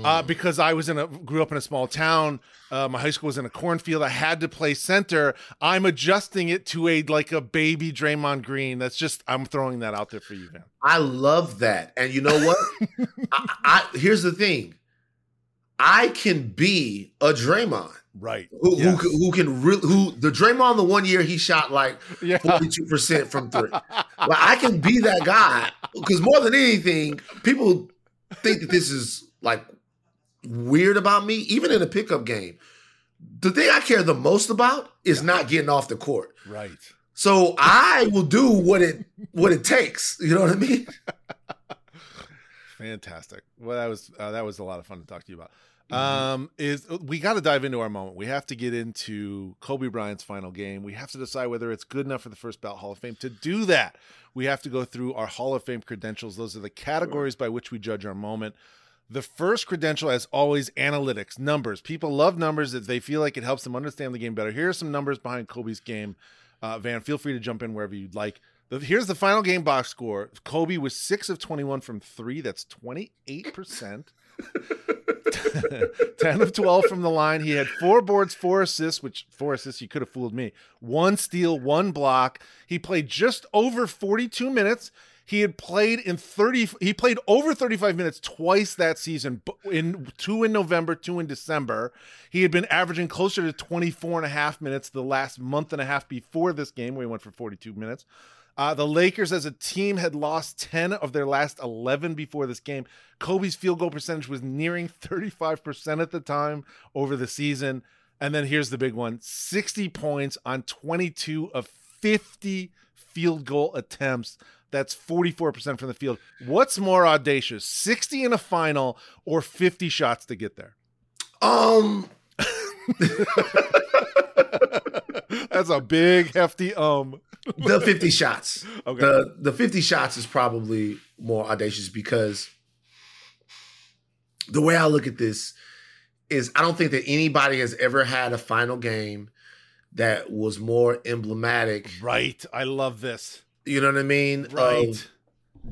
Uh, because I was in a grew up in a small town. Uh, my high school was in a cornfield. I had to play center. I'm adjusting it to a like a baby Draymond Green. That's just I'm throwing that out there for you, man. I love that. And you know what? I, I here's the thing. I can be a Draymond Right. who Yes. who, who can really who the Draymond the one year he shot like Yeah. 42% from three. Like I can be that guy because more than anything, people think that this is like weird about me, even in a pickup game. The thing I care the most about is not getting off the court. Right. So I will do what it what it takes. You know what I mean? Fantastic. Well, that was uh, that was a lot of fun to talk to you about. Mm-hmm. Um, is we got to dive into our moment. We have to get into Kobe Bryant's final game. We have to decide whether it's good enough for the first ballot Hall of Fame. To do that, we have to go through our Hall of Fame credentials. Those are the categories by which we judge our moment. The first credential, as always, analytics, numbers. People love numbers that they feel like it helps them understand the game better. Here are some numbers behind Kobe's game. Uh, Van, feel free to jump in wherever you'd like. The, here's the final game box score. Kobe was six of 21 from three. That's 28%. 10 of 12 from the line. He had four boards, four assists, which four assists, you could have fooled me. One steal, one block. He played just over 42 minutes. He had played in 30 he played over 35 minutes twice that season in two in November, two in December. He had been averaging closer to 24 and a half minutes the last month and a half before this game where he went for 42 minutes. Uh, the Lakers as a team had lost 10 of their last 11 before this game. Kobe's field goal percentage was nearing 35% at the time over the season. And then here's the big one 60 points on 22 of 50 field goal attempts. That's 44% from the field. What's more audacious, 60 in a final or 50 shots to get there? Um, That's a big hefty um. the 50 shots. Okay. The the 50 shots is probably more audacious because the way I look at this is I don't think that anybody has ever had a final game that was more emblematic. Right. I love this. You know what I mean? Right. Of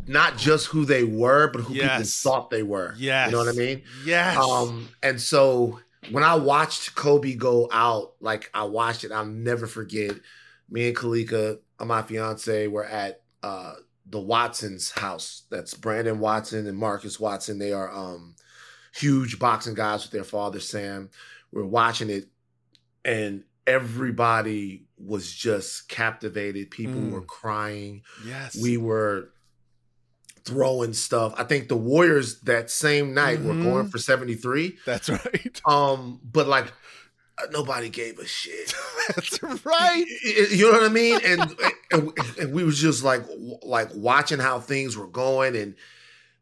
not just who they were, but who yes. people thought they were. Yes. You know what I mean? Yes. Um, and so when I watched Kobe go out, like I watched it, I'll never forget. Me and Kalika, my fiance, were at uh, the Watson's house. That's Brandon Watson and Marcus Watson. They are um, huge boxing guys with their father Sam. We're watching it, and everybody was just captivated. People mm. were crying. Yes, we were throwing stuff. I think the Warriors that same night mm-hmm. were going for 73. That's right. Um, but like nobody gave a shit. That's right. You know what I mean? And, and, and we was just like like watching how things were going and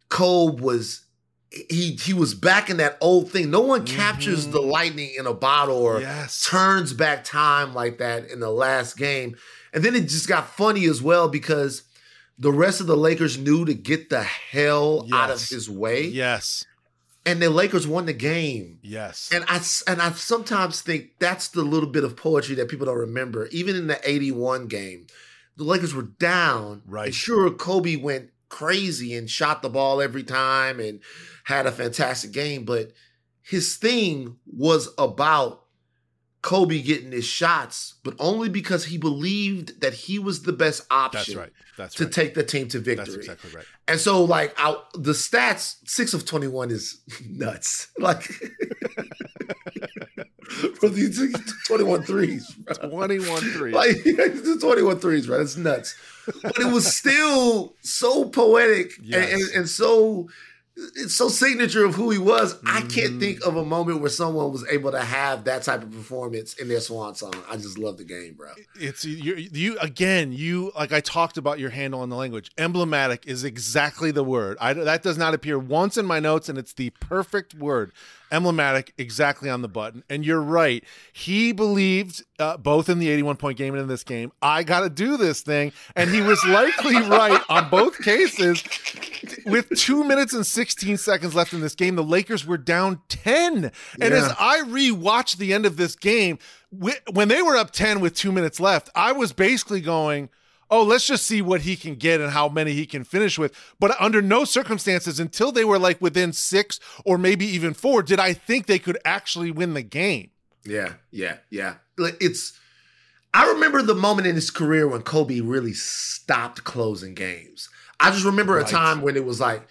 Kobe was he he was back in that old thing. No one mm-hmm. captures the lightning in a bottle or yes. turns back time like that in the last game. And then it just got funny as well because the rest of the Lakers knew to get the hell yes. out of his way. Yes. And the Lakers won the game. Yes. And I and I sometimes think that's the little bit of poetry that people don't remember. Even in the 81 game, the Lakers were down. Right. And sure, Kobe went crazy and shot the ball every time and had a fantastic game, but his thing was about Kobe getting his shots, but only because he believed that he was the best option. That's right. That's to right. take the team to victory. That's exactly right. And so, like, I, the stats six of twenty one is nuts. Like, for these 21 threes, bro. 21 threes. Like, 21 threes, right? It's nuts. But it was still so poetic yes. and, and, and so it's so signature of who he was. Mm. I can't think mm. of a moment where someone was able to have that type of performance in their swan song. I just love the game, bro. It's you, you again. You like I talked about your handle on the language. Emblematic is exactly the word. I that does not appear once in my notes, and it's the perfect word emblematic exactly on the button. And you're right. He believed uh, both in the 81 point game and in this game, I got to do this thing. And he was likely right on both cases. With two minutes and 16 seconds left in this game, the Lakers were down 10. And yeah. as I rewatched the end of this game, when they were up 10 with two minutes left, I was basically going, oh, let's just see what he can get and how many he can finish with. But under no circumstances, until they were like within six or maybe even four, did I think they could actually win the game. Yeah, yeah, yeah. It's. I remember the moment in his career when Kobe really stopped closing games. I just remember right. a time when it was like,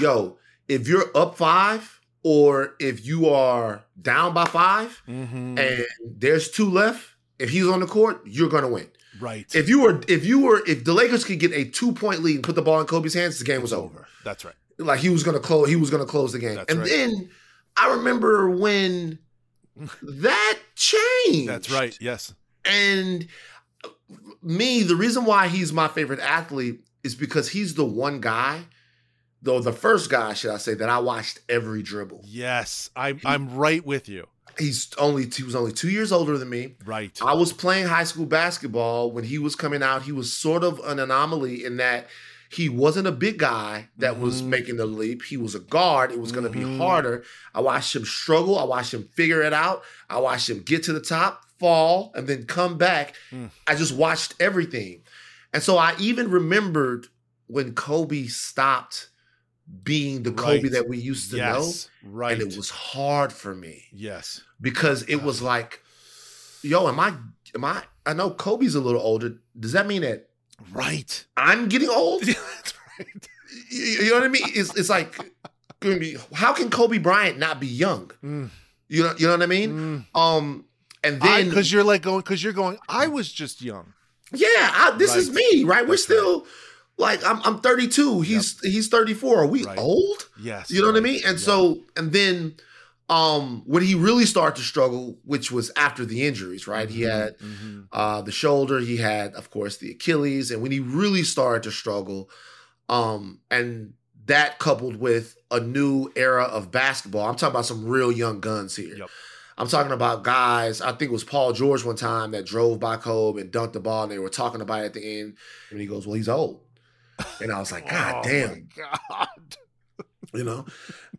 yo, if you're up five or if you are down by 5 mm-hmm. and there's two left, if he's on the court, you're gonna win. Right. If you were, if you were, if the Lakers could get a two point lead and put the ball in Kobe's hands, the game was over. That's right. Like he was gonna close. He was gonna close the game. That's and right. then I remember when that changed. That's right. Yes. And me, the reason why he's my favorite athlete is because he's the one guy though the first guy, should I say, that I watched every dribble. Yes, I'm I'm right with you. He's only he was only two years older than me. Right. I was playing high school basketball when he was coming out. He was sort of an anomaly in that He wasn't a big guy that was Mhm. making the leap. He was a guard. It was going to Mhm. be harder. I watched him struggle. I watched him figure it out. I watched him get to the top, fall, and then come back. Mm. I just watched everything. And so I even remembered when Kobe stopped being the Kobe that we used to yes, know. right. And it was hard for me yes. because it was like, yo, am I, am I, I know Kobe's a little older. Does that mean that Right. I'm getting old? That's right. You, you know what I mean? It's, it's like, how can Kobe Bryant not be young? Mm, You know, you know what I mean? mm. Um, and then because you're like going because you're going. I was just young. yeah, I, this is me, right? We're That's still like I'm, I'm 32. He's he's 34. Are we Right. old? Yes. You know what I mean? And Yeah. so, and then um when he really started to struggle, which was after the injuries, right? He Mhm, had mhm. uh the shoulder, he had, of course, the Achilles, and when he really started to struggle, um, and that coupled with a new era of basketball, I'm talking about some real young guns here. Yep. I'm talking about guys. I think it was Paul George one time that drove by Kobe and dunked the ball, and they were talking about it at the end. And he goes, "Well, he's old," and I was like, "God Oh, damn." God. you know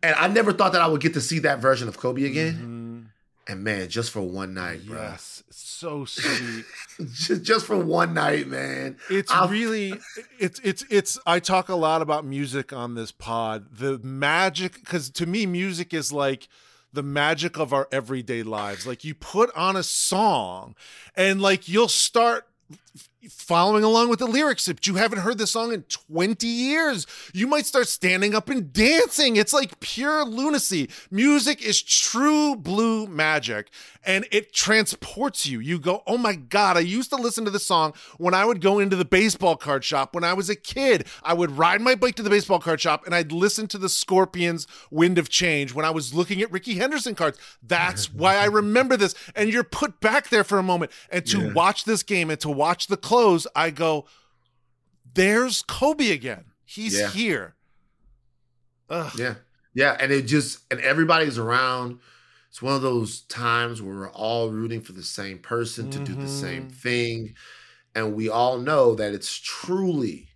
and i never thought that i would get to see that version of kobe again Mhm. and man just for one night bro Yes. So sweet. just, just for one night man It's I'll- really it's it's it's I talk a lot about music on this pod. The magic cuz to me music is like the magic of our everyday lives. Like you put on a song and like you'll start following along with the lyrics. If you haven't heard the song in 20 years you might start standing up and dancing. It's like pure lunacy. Music is true blue magic and it transports you. You go oh my god i used to listen to this song when i would go into the baseball card shop when i was a kid. I would ride my bike to the baseball card shop and i'd listen to the scorpions wind of change when i was looking at ricky henderson cards. That's why i remember this. And you're put back there for a moment and to Yeah. watch this game and to watch the close i go there's kobe again he's Yeah. here Ugh. yeah yeah and it just and everybody's around it's one of those times where we're all rooting for the same person to do the same Mhm. thing and we all know that it's truly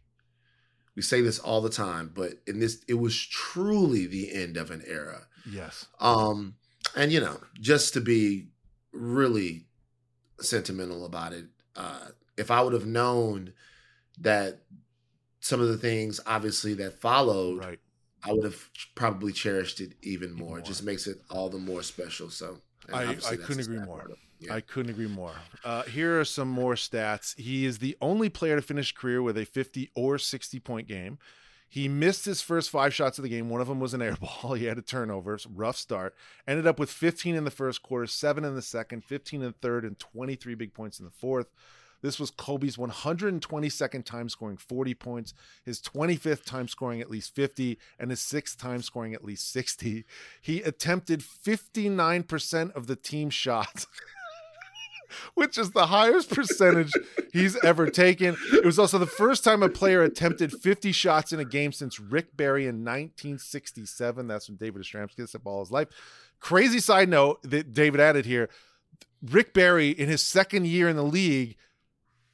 we say this all the time but in this it was truly the end of an era yes Um, and you know, just to be really sentimental about it, uh, if I would have known that some of the things obviously that followed, right I would have probably cherished it even more. It more. just makes it all the more special. So I- I couldn't agree more. it. Yeah. I couldn't agree more. Uh, here are some more stats. He is the only player to finish career with a 50 or 60 point game. He missed his first five shots of the game. One of them was an air ball. He had a turnover. Rough start. Ended up with 15 in the first quarter, seven in the second, 15 in the third, and 23 big points in the fourth. This was Kobe's 122nd time scoring 40 points, his 25th time scoring at least 50, and his sixth time scoring at least 60. He attempted 59% of the team shots. Which is the highest percentage he's ever taken. It was also the first time a player attempted 50 shots in a game since Rick Barry in 1967. That's when David Ostramsky gets all his life. Crazy side note that David added here Rick Barry, in his second year in the league,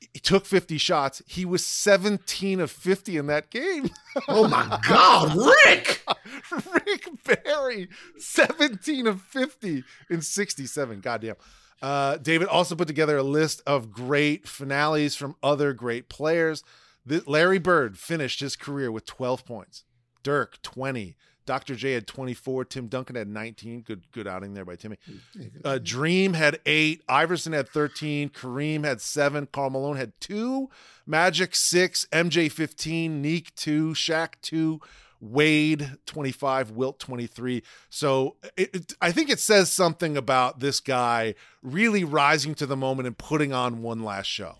he took 50 shots. He was 17 of 50 in that game. oh my God, Rick! Rick Barry, 17 of 50 in 67. Goddamn. Uh, David also put together a list of great finales from other great players. Larry Bird finished his career with 12 points. Dirk, 20. Dr. J had 24. Tim Duncan had 19. Good, good outing there by Timmy. Uh, Dream had eight. Iverson had 13. Kareem had seven. Carl Malone had two. Magic six. MJ 15. Neek two. Shaq two. Wade 25. Wilt 23. So it, it- I think it says something about this guy really rising to the moment and putting on one last show.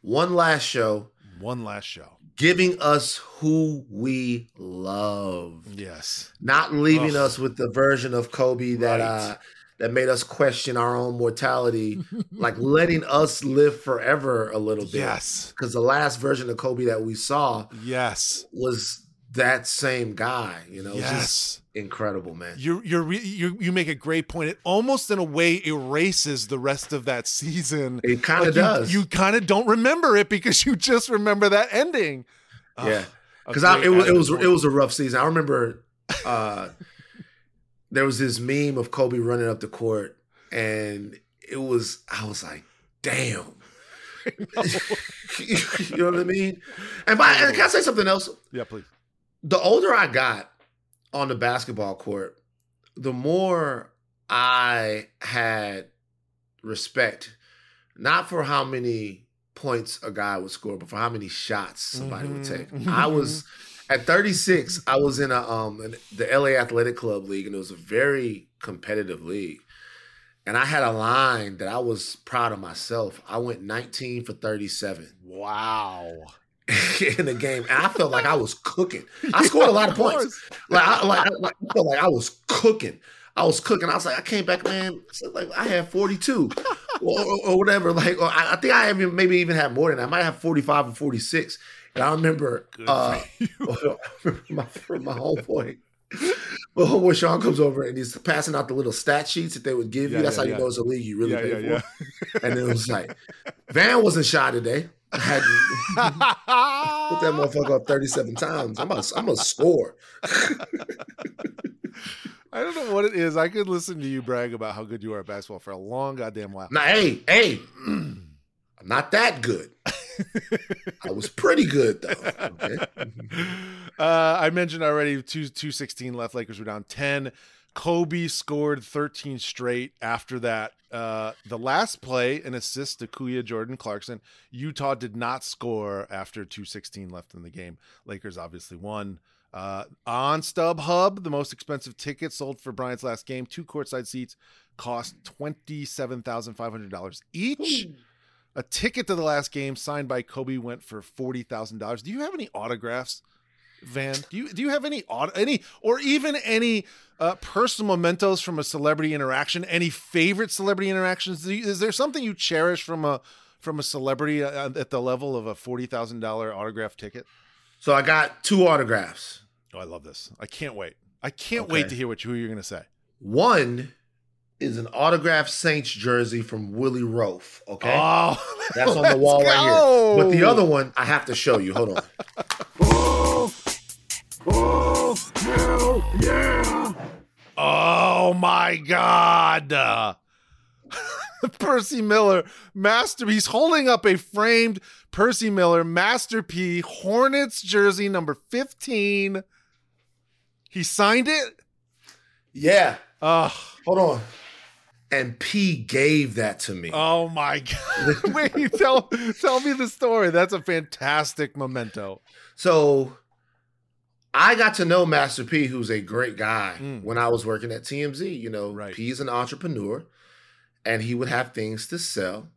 One last show, One last show. Giving us who we love. Yes. not leaving us with the version of Kobe that Right. uh that made us question our own mortality, like letting us live forever a little bit. Yes. Because the last version of Kobe that we saw Yes. was that same guy, you know, just Yes. incredible, man. You're you're re- you you make a great point. It almost in a way erases the rest of that season. It kind of you, does. You kind of don't remember it because you just remember that ending. Yeah. because it was it was it was a rough season. I remember uh, there was this meme of Kobe running up the court, and it was I was like, damn. you know what I mean? And, by, and can I say something else? Yeah, please. The older I got on the basketball court, the more I had respect, not for how many points a guy would score, but for how many shots somebody mm-hmm. would take. Mm-hmm. I was at 36. I was in a um the LA Athletic Club league, and it was a very competitive league. And I had a line that I was proud of myself. I went 19 for 37. Wow. in the game, and I felt like I was cooking. I scored a lot of points. Like I, like, like, I felt like I was cooking. I was cooking. I was like, I came back, man. like I had 42 or, or, or, whatever. Like, I, I, think I even maybe even had more than that. I might have 45 or 46. And I remember, uh, my, my homeboy, my homeboy Sean comes over and he's passing out the little stat sheets that they would give yeah, you. That's yeah, how you yeah. know it's a league you really pay for. And it was like, Van wasn't shy today. I had put that motherfucker up 37 times. I'm a, I'm a score. I don't know what it is. I could listen to you brag about how good you are at basketball for a long goddamn while. Now, hey, hey, I'm not that good. I was pretty good though. Okay. Uh, I mentioned already two two sixteen left. Lakers were down ten. Kobe scored 13 straight after that. Uh, the last play, an assist to Kuya Jordan Clarkson. Utah did not score after 216 left in the game. Lakers obviously won. Uh, on StubHub, the most expensive ticket sold for Bryant's last game, two courtside seats cost $27,500 each. Ooh. A ticket to the last game signed by Kobe went for $40,000. Do you have any autographs, Van? Do you do you have any any or even any uh, personal mementos from a celebrity interaction? Any favorite celebrity interactions? You, is there something you cherish from a from a celebrity uh, at the level of a forty thousand dollar autograph ticket? So I got two autographs. Oh, I love this. I can't wait. I can't okay. wait to hear what you, who you're going to say. One is an autographed Saints jersey from Willie Roaf. Okay, oh, that's on the wall go. right here. But the other one, I have to show you. Hold on. oh, oh, yeah. Oh my God. Uh, Percy Miller, master. He's holding up a framed Percy Miller, Master P, Hornets jersey number 15. He signed it? Yeah. Uh, Hold on. And P gave that to me. Oh my god! Wait, tell tell me the story. That's a fantastic memento. So, I got to know Master P, who's a great guy, mm. when I was working at TMZ. You know, right. P's an entrepreneur, and he would have things to sell.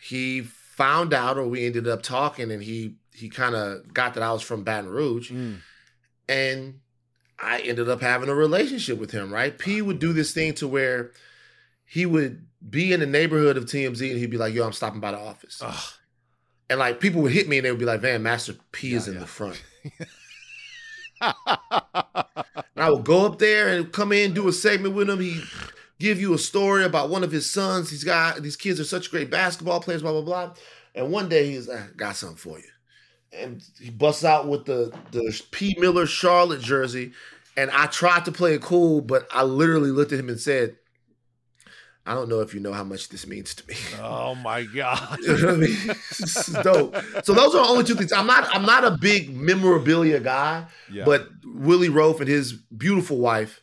He found out, or we ended up talking, and he he kind of got that I was from Baton Rouge, mm. and I ended up having a relationship with him, right? P would do this thing to where he would be in the neighborhood of TMZ and he'd be like, yo, I'm stopping by the office. Ugh. And like people would hit me and they would be like, Van, Master P yeah, is in yeah. the front. and I would go up there and come in, do a segment with him. He give you a story about one of his sons. He's got these kids are such great basketball players, blah, blah, blah. And one day he's like, got something for you and he busts out with the the P Miller Charlotte jersey, and I tried to play it cool, but I literally looked at him and said, "I don't know if you know how much this means to me." Oh my god! you know I mean? this is dope. So those are only two things. I'm not I'm not a big memorabilia guy, yeah. but Willie Roaf and his beautiful wife,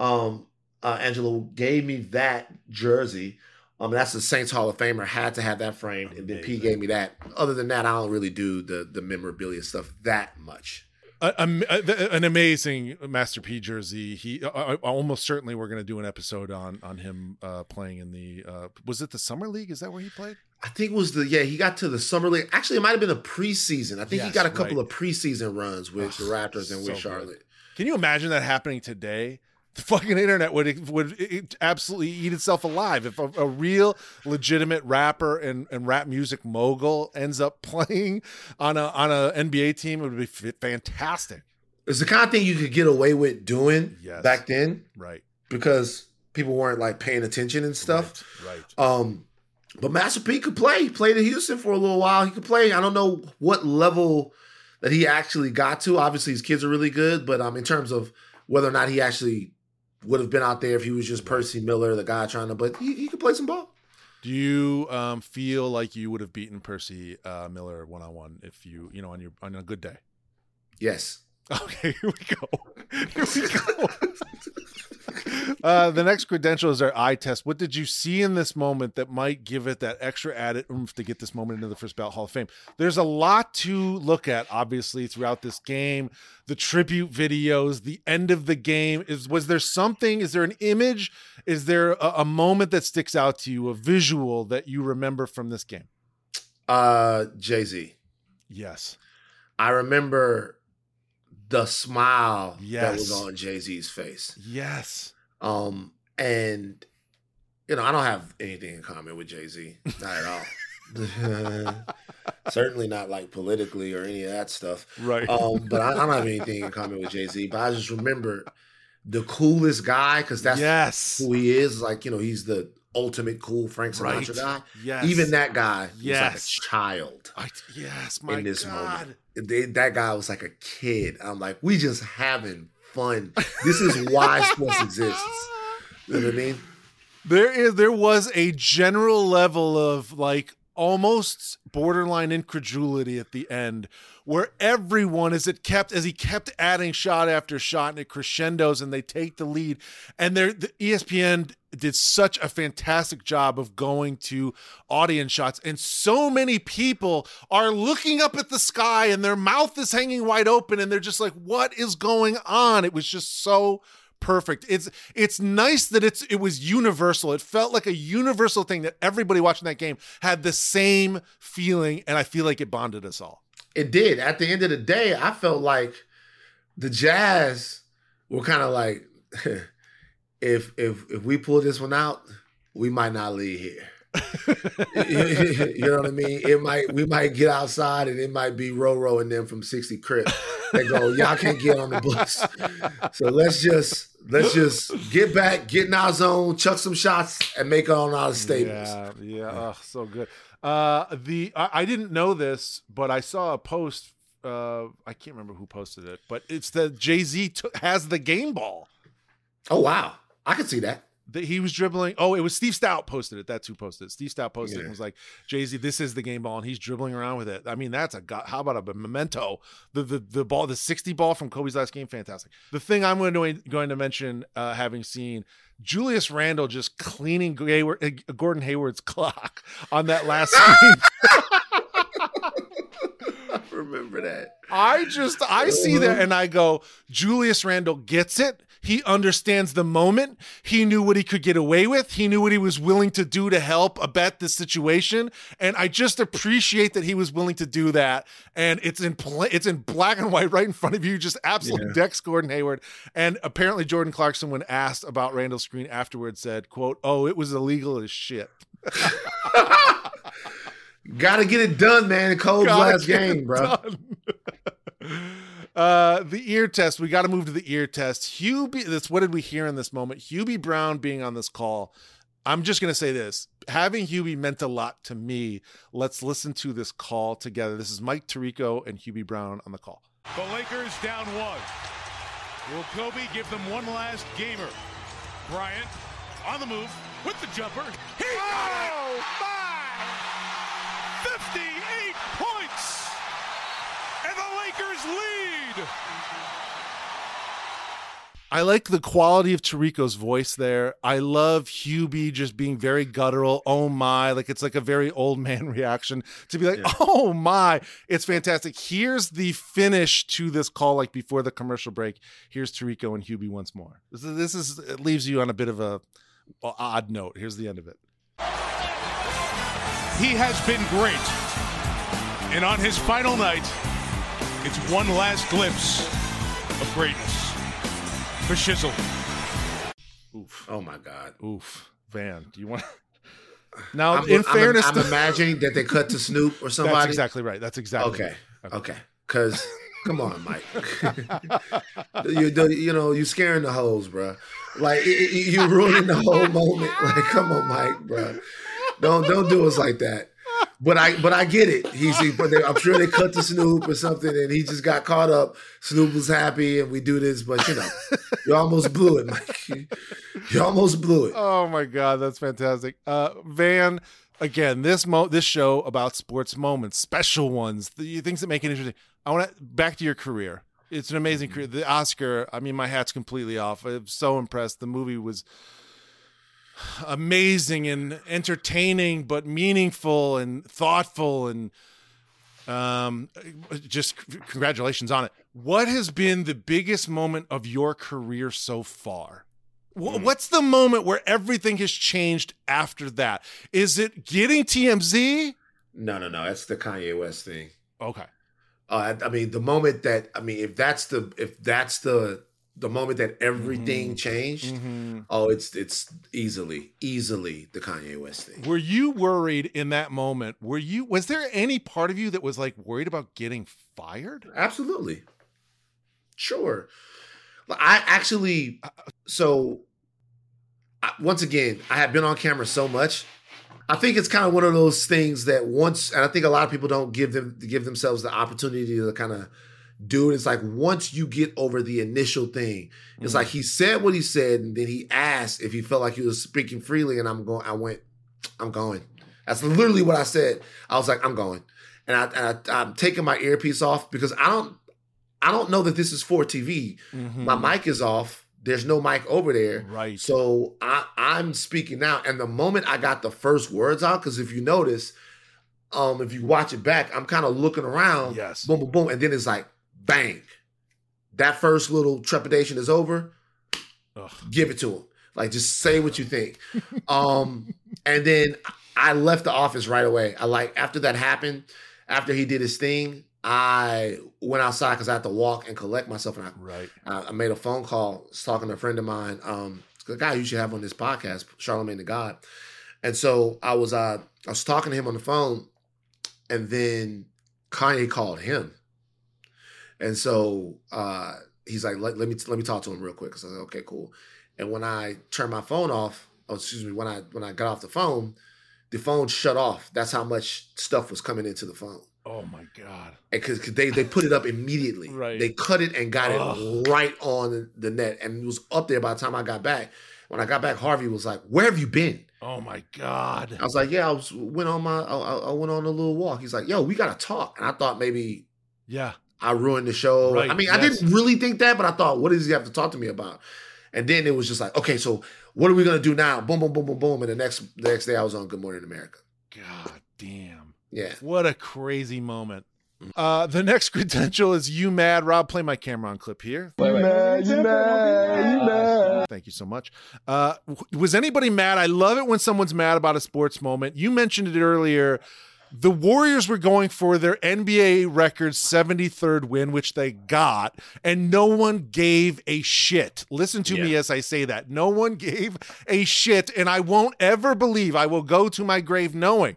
um, uh, Angela, gave me that jersey. Um, that's the Saints Hall of Famer. Had to have that framed, and then P gave me that. Other than that, I don't really do the the memorabilia stuff that much. An amazing Master P jersey. He uh, uh almost certainly we're going to do an episode on on him uh, playing in the. Uh, was it the summer league? Is that where he played? I think it was the yeah. He got to the summer league. Actually, it might have been a preseason. I think yes, he got a couple right. of preseason runs with the Raptors and so with Charlotte. Good. Can you imagine that happening today? The fucking internet would would absolutely eat itself alive if a, a, real legitimate rapper and, and rap music mogul ends up playing on a on a NBA team. It would be fantastic. It's the kind of thing you could get away with doing yes. back then, right? Because people weren't like paying attention and stuff, right? right. Um, but Master P could play. He played in Houston for a little while. He could play. I don't know what level that he actually got to. Obviously, his kids are really good, but um, in terms of whether or not he actually would have been out there if he was just Percy Miller, the guy trying to, but he, he could play some ball. Do you um, feel like you would have beaten Percy uh, Miller one on one if you, you know, on your on a good day? Yes. Okay, here we go. Here we go. uh, the next credential is our eye test. What did you see in this moment that might give it that extra added oomph to get this moment into the first ballot Hall of Fame? There's a lot to look at, obviously, throughout this game. The tribute videos, the end of the game. Is was there something? Is there an image? Is there a, a moment that sticks out to you, a visual that you remember from this game? Uh, Jay Z. Yes. I remember the smile yes. that was on Jay Z's face. Yes. Um, and you know, I don't have anything in common with Jay Z, not at all. Certainly not like politically or any of that stuff. Right. Um, but I, I don't have anything in common with Jay Z. But I just remember the coolest guy because that's yes. who he is. Like you know, he's the ultimate cool Frank Sinatra right. guy. Yes. Even that guy yes. was like a child. I, yes, my in this God. moment. They, that guy was like a kid. I'm like, we just having fun. This is why sports exists. You know what I mean? There is there was a general level of like almost borderline incredulity at the end where everyone as it kept as he kept adding shot after shot and it crescendos and they take the lead and there the espn did such a fantastic job of going to audience shots and so many people are looking up at the sky and their mouth is hanging wide open and they're just like what is going on it was just so perfect. It's it's nice that it's it was universal. It felt like a universal thing that everybody watching that game had the same feeling, and I feel like it bonded us all. It did. At the end of the day, I felt like the Jazz were kind of like, if if if we pull this one out, we might not leave here. you know what I mean? It might we might get outside and it might be Roro and them from 60 Crip. They go, y'all can't get on the bus. So let's just let's just get back, get in our zone, chuck some shots, and make it on our stables. Yeah, yeah, oh, so good. Uh, the I, I didn't know this, but I saw a post. Uh, I can't remember who posted it, but it's that Jay Z t- has the game ball. Oh wow, I can see that that he was dribbling. Oh, it was Steve Stoute posted it. That's who posted it. Steve Stoute posted yeah. it and was like, Jay Z, this is the game ball, and he's dribbling around with it. I mean, that's a how about a memento? The the the ball, the sixty ball from Kobe's last game, fantastic. The thing I'm going to going to mention, uh, having seen Julius Randle just cleaning Gordon Hayward's clock on that last screen. Remember that. I just I see that uh-huh. and I go, Julius Randle gets it. He understands the moment. He knew what he could get away with. He knew what he was willing to do to help abet the situation. And I just appreciate that he was willing to do that. And it's in pl- it's in black and white right in front of you. Just absolutely yeah. decks Gordon Hayward. And apparently Jordan Clarkson, when asked about Randle's screen afterwards, said, "quote Oh, it was illegal as shit." Got to get it done, man. Cole's last game, bro. Uh, the ear test. We got to move to the ear test. Hubie, this. What did we hear in this moment? Hubie Brown being on this call. I'm just gonna say this. Having Hubie meant a lot to me. Let's listen to this call together. This is Mike Tirico and Hubie Brown on the call. The Lakers down one. Will Kobe give them one last gamer? Bryant on the move with the jumper. He oh, my! I like the quality of Tirico's voice there. I love Hubie just being very guttural. Oh my, like it's like a very old man reaction to be like, yeah. oh my, it's fantastic. Here's the finish to this call, like before the commercial break. Here's Tirico and Hubie once more. This is, this is it leaves you on a bit of a odd note. Here's the end of it. He has been great, and on his final night, it's one last glimpse of greatness for Shizzle. Oof. Oh my God. Oof. Van, do you want Now, I'm, in I'm, fairness, I'm, I'm imagining that they cut to Snoop or somebody. That's exactly right. That's exactly okay. Right. Okay. Because, come on, Mike. you, you know, you scaring the hoes, bro. Like you ruining the whole moment. Like, come on, Mike, bro. Don't don't do us like that. But I but I get it. He's he, but they, I'm sure they cut to Snoop or something, and he just got caught up. Snoop was happy, and we do this, but you know, you almost blew it, Mike. You, you almost blew it. Oh my god, that's fantastic. Uh, Van, again, this mo this show about sports moments, special ones, the things that make it interesting. I want to back to your career. It's an amazing career. The Oscar, I mean, my hat's completely off. I'm so impressed. The movie was amazing and entertaining, but meaningful and thoughtful and um just congratulations on it. What has been the biggest moment of your career so far? Wh- What's the moment where everything has changed after that? Is it getting TMZ? No, no, no. That's the Kanye West thing. Okay. Uh, I, I mean, the moment that I mean, if that's the if that's the the moment that everything changed, Mhm. oh, it's it's easily easily the Kanye West thing. Were you worried in that moment? Were you was there any part of you that was like worried about getting fired? Absolutely. Sure. I actually, so I- once again, I have been on camera so much. I think it's kind of one of those things that once, and I think a lot of people don't give them give themselves the opportunity to kind of it. It's like once you get over the initial thing, it's like he said what he said, and then he asked if he felt like he was speaking freely, and I'm going. I went, I'm going. That's literally what I said. I was like, I'm going, and I, and I I'm taking my earpiece off because I don't I don't know that this is for TV. Mhm. My mic is off. There's no mic over there. Right. So I, I'm speaking now. And the moment I got the first words out, because if you notice, um, if you watch it back, I'm kind of looking around. Yes. Boom, boom, boom. And then it's like bang. That first little trepidation is over. Ugh. Give it to him. Like just say what you think. um, and then I left the office right away. I like after that happened, after he did his thing, I went outside because I had to walk and collect myself, and I Right. I, I made a phone call was talking to a friend of mine, um, the guy you should have on this podcast, Charlamagne tha God. And so I was uh I was talking to him on the phone, and then Kanye called him. And so uh he's like, let, let me let me talk to him real quick. So I was like, okay, cool. And when I turned my phone off, oh excuse me, when I when I got off the phone, the phone shut off. That's how much stuff was coming into the phone Oh my god. because they they put it up immediately. Right. They cut it and got Ugh. it right on the net, and it was up there by the time I got back. When I got back, Harvey was like, "Where have you been?" Oh my god. I was like, "Yeah, I was went on my I I went on a little walk." He's like, "Yo, we gotta talk," and I thought maybe Yeah. I ruined the show. Right, I mean, I didn't really think that, but I thought, what does he have to talk to me about? And then it was just like, okay, so what are we gonna do now? Boom, boom, boom, boom, boom. And the next the next day, I was on Good Morning America. God damn. Yeah. What a crazy moment. Uh, the next credential is you mad. Rob, play my camera on clip here. You mad. you mad, you mad. Thank you so much. Uh, was anybody mad? I love it when someone's mad about a sports moment. You mentioned it earlier. The Warriors were going for their NBA record 73rd win, which they got, and no one gave a shit. Listen to me as I say that. No one gave a shit, and I won't ever believe I will go to my grave knowing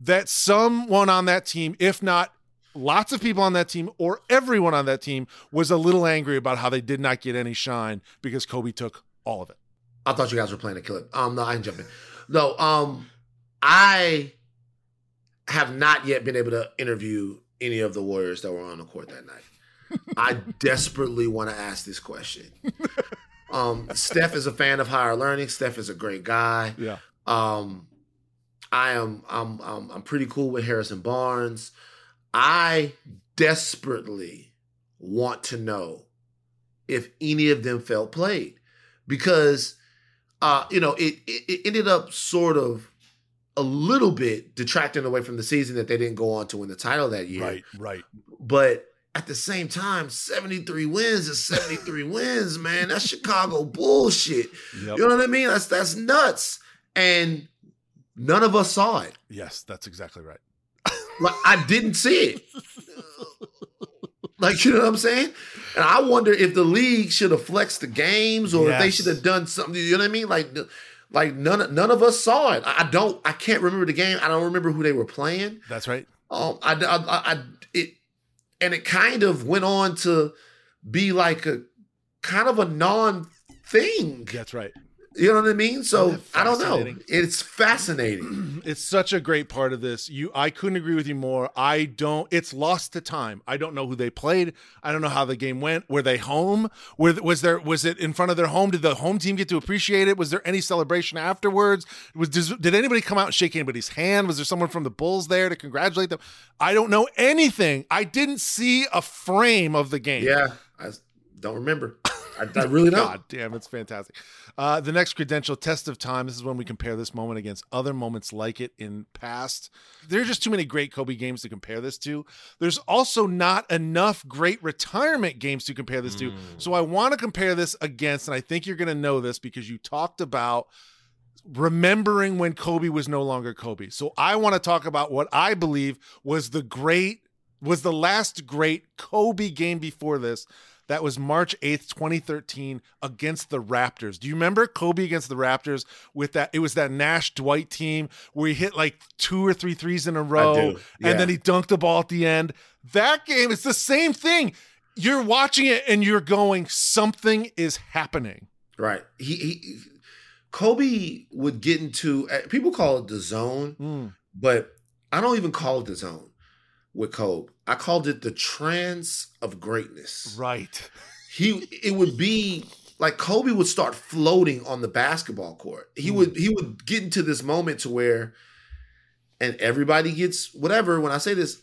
that someone on that team, if not lots of people on that team or everyone on that team, was a little angry about how they did not get any shine because Kobe took all of it. I thought you guys were playing a clip. Um, no, I can jump in. No, um, I have not yet been able to interview any of the Warriors that were on the court that night. I desperately want to ask this question. Um, Steph is a fan of higher learning. Steph is a great guy. Yeah. Um, I am I'm, I'm I'm pretty cool with Harrison Barnes. I desperately want to know if any of them felt played because uh you know it, it it ended up sort of a little bit detracting away from the season that they didn't go on to win the title that year. Right, right. But at the same time, 73 wins is 73 wins, man. That's Chicago bullshit. Yep. You know what I mean? That's that's nuts. And none of us saw it. Yes, that's exactly right. Like I didn't see it. Like you know what I'm saying? And I wonder if the league should have flexed the games or if they should have done something. You know what I mean? Like like none none of us saw it. I don't. I can't remember the game. I don't remember who they were playing. That's right. Um, I, I, I, I- it, and it kind of went on to be like a kind of a non thing. That's right. You know what I mean? So I don't know. It's fascinating. It's such a great part of this. You I couldn't agree with you more. I don't it's lost to time. I don't know who they played. I don't know how the game went. Were they home? Were was there was it in front of their home? Did the home team get to appreciate it? Was there any celebration afterwards? Was does, did anybody come out and shake anybody's hand? Was there someone from the Bulls there to congratulate them? I don't know anything. I didn't see a frame of the game. yeah, I don't remember. I, I really don't. God damn, it's fantastic. Uh, the next credential, test of time. This is when we compare this moment against other moments like it in past. There are just too many great Kobe games to compare this to. There's also not enough great retirement games to compare this to. So I want to compare this against, and I think you're going to know this because you talked about remembering when Kobe was no longer Kobe. So I want to talk about what I believe was the great was the last great Kobe game before this. That was March 8th, 2013 against the Raptors. Do you remember Kobe against the Raptors with that it was that Nash Dwight team where he hit like two or three threes in a row yeah. and then he dunked the ball at the end. That game is the same thing. You're watching it and you're going something is happening. Right. He, he Kobe would get into uh, people call it the zone, Mm. but I don't even call it the zone with Kobe. I called it the trance of greatness. Right. He it would be like Kobe would start floating on the basketball court. He hmm. would he would get into this moment to where and everybody gets whatever when I say this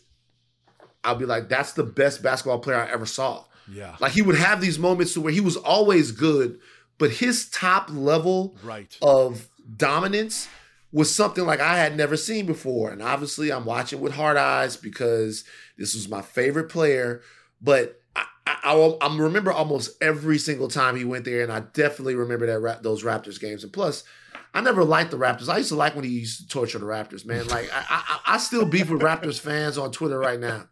I'll be like that's the best basketball player I ever saw. Yeah. Like he would have these moments to where he was always good, but his top level Right. of dominance was something like I had never seen before. And obviously, I'm watching with hard eyes because this was my favorite player. But I, I, I, remember almost every single time he went there, and I definitely remember that those Raptors games. And plus, I never liked the Raptors. I used to like when he used to torture the Raptors, man. Like I, I, I still beef with Raptors fans on Twitter right now.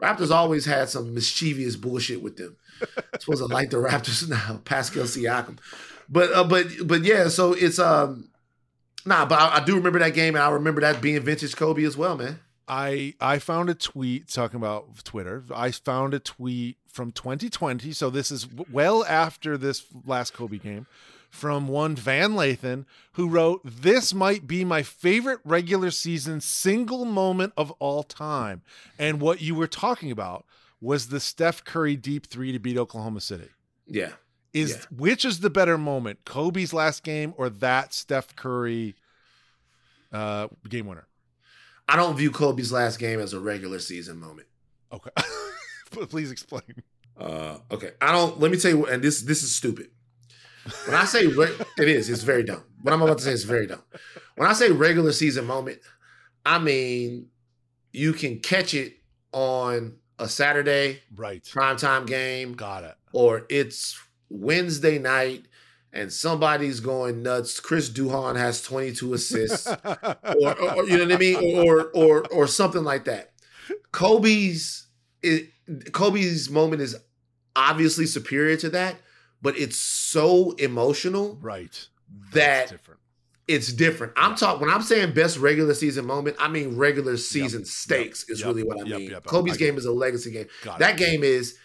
Raptors always had some mischievous bullshit with them. I suppose I like the Raptors now, Pascal Siakam. But uh, but but yeah, so it's um nah, but I, I do remember that game, and I remember that being vintage Kobe as well, man. I I found a tweet talking about Twitter. I found a tweet from 2020, so this is well after this last Kobe game, from one Van Lathan who wrote, "This might be my favorite regular season single moment of all time." And what you were talking about was the Steph Curry deep three to beat Oklahoma City. Yeah, Is Yeah. which is the better moment, Kobe's last game or that Steph Curry uh, game winner? I don't view Kobe's last game as a regular season moment. Okay, please explain. Uh, okay, I don't. Let me tell you, and this this is stupid. When I say re- it is, it's very dumb. What I'm about to say is very dumb. When I say regular season moment, I mean you can catch it on a Saturday Right. Prime time game, Got it. or it's Wednesday night and somebody's going nuts. Chris Duhon has 22 assists, or, or- you know what I mean, or or or something like that. Kobe's it, Kobe's moment is obviously superior to that, but it's so emotional right. that That's different. it's different. I'm talking when I'm saying best regular season moment, I mean regular season stakes is yep, really what I yep, mean. yep, Kobe's I game it. is a legacy game. Got That it. game is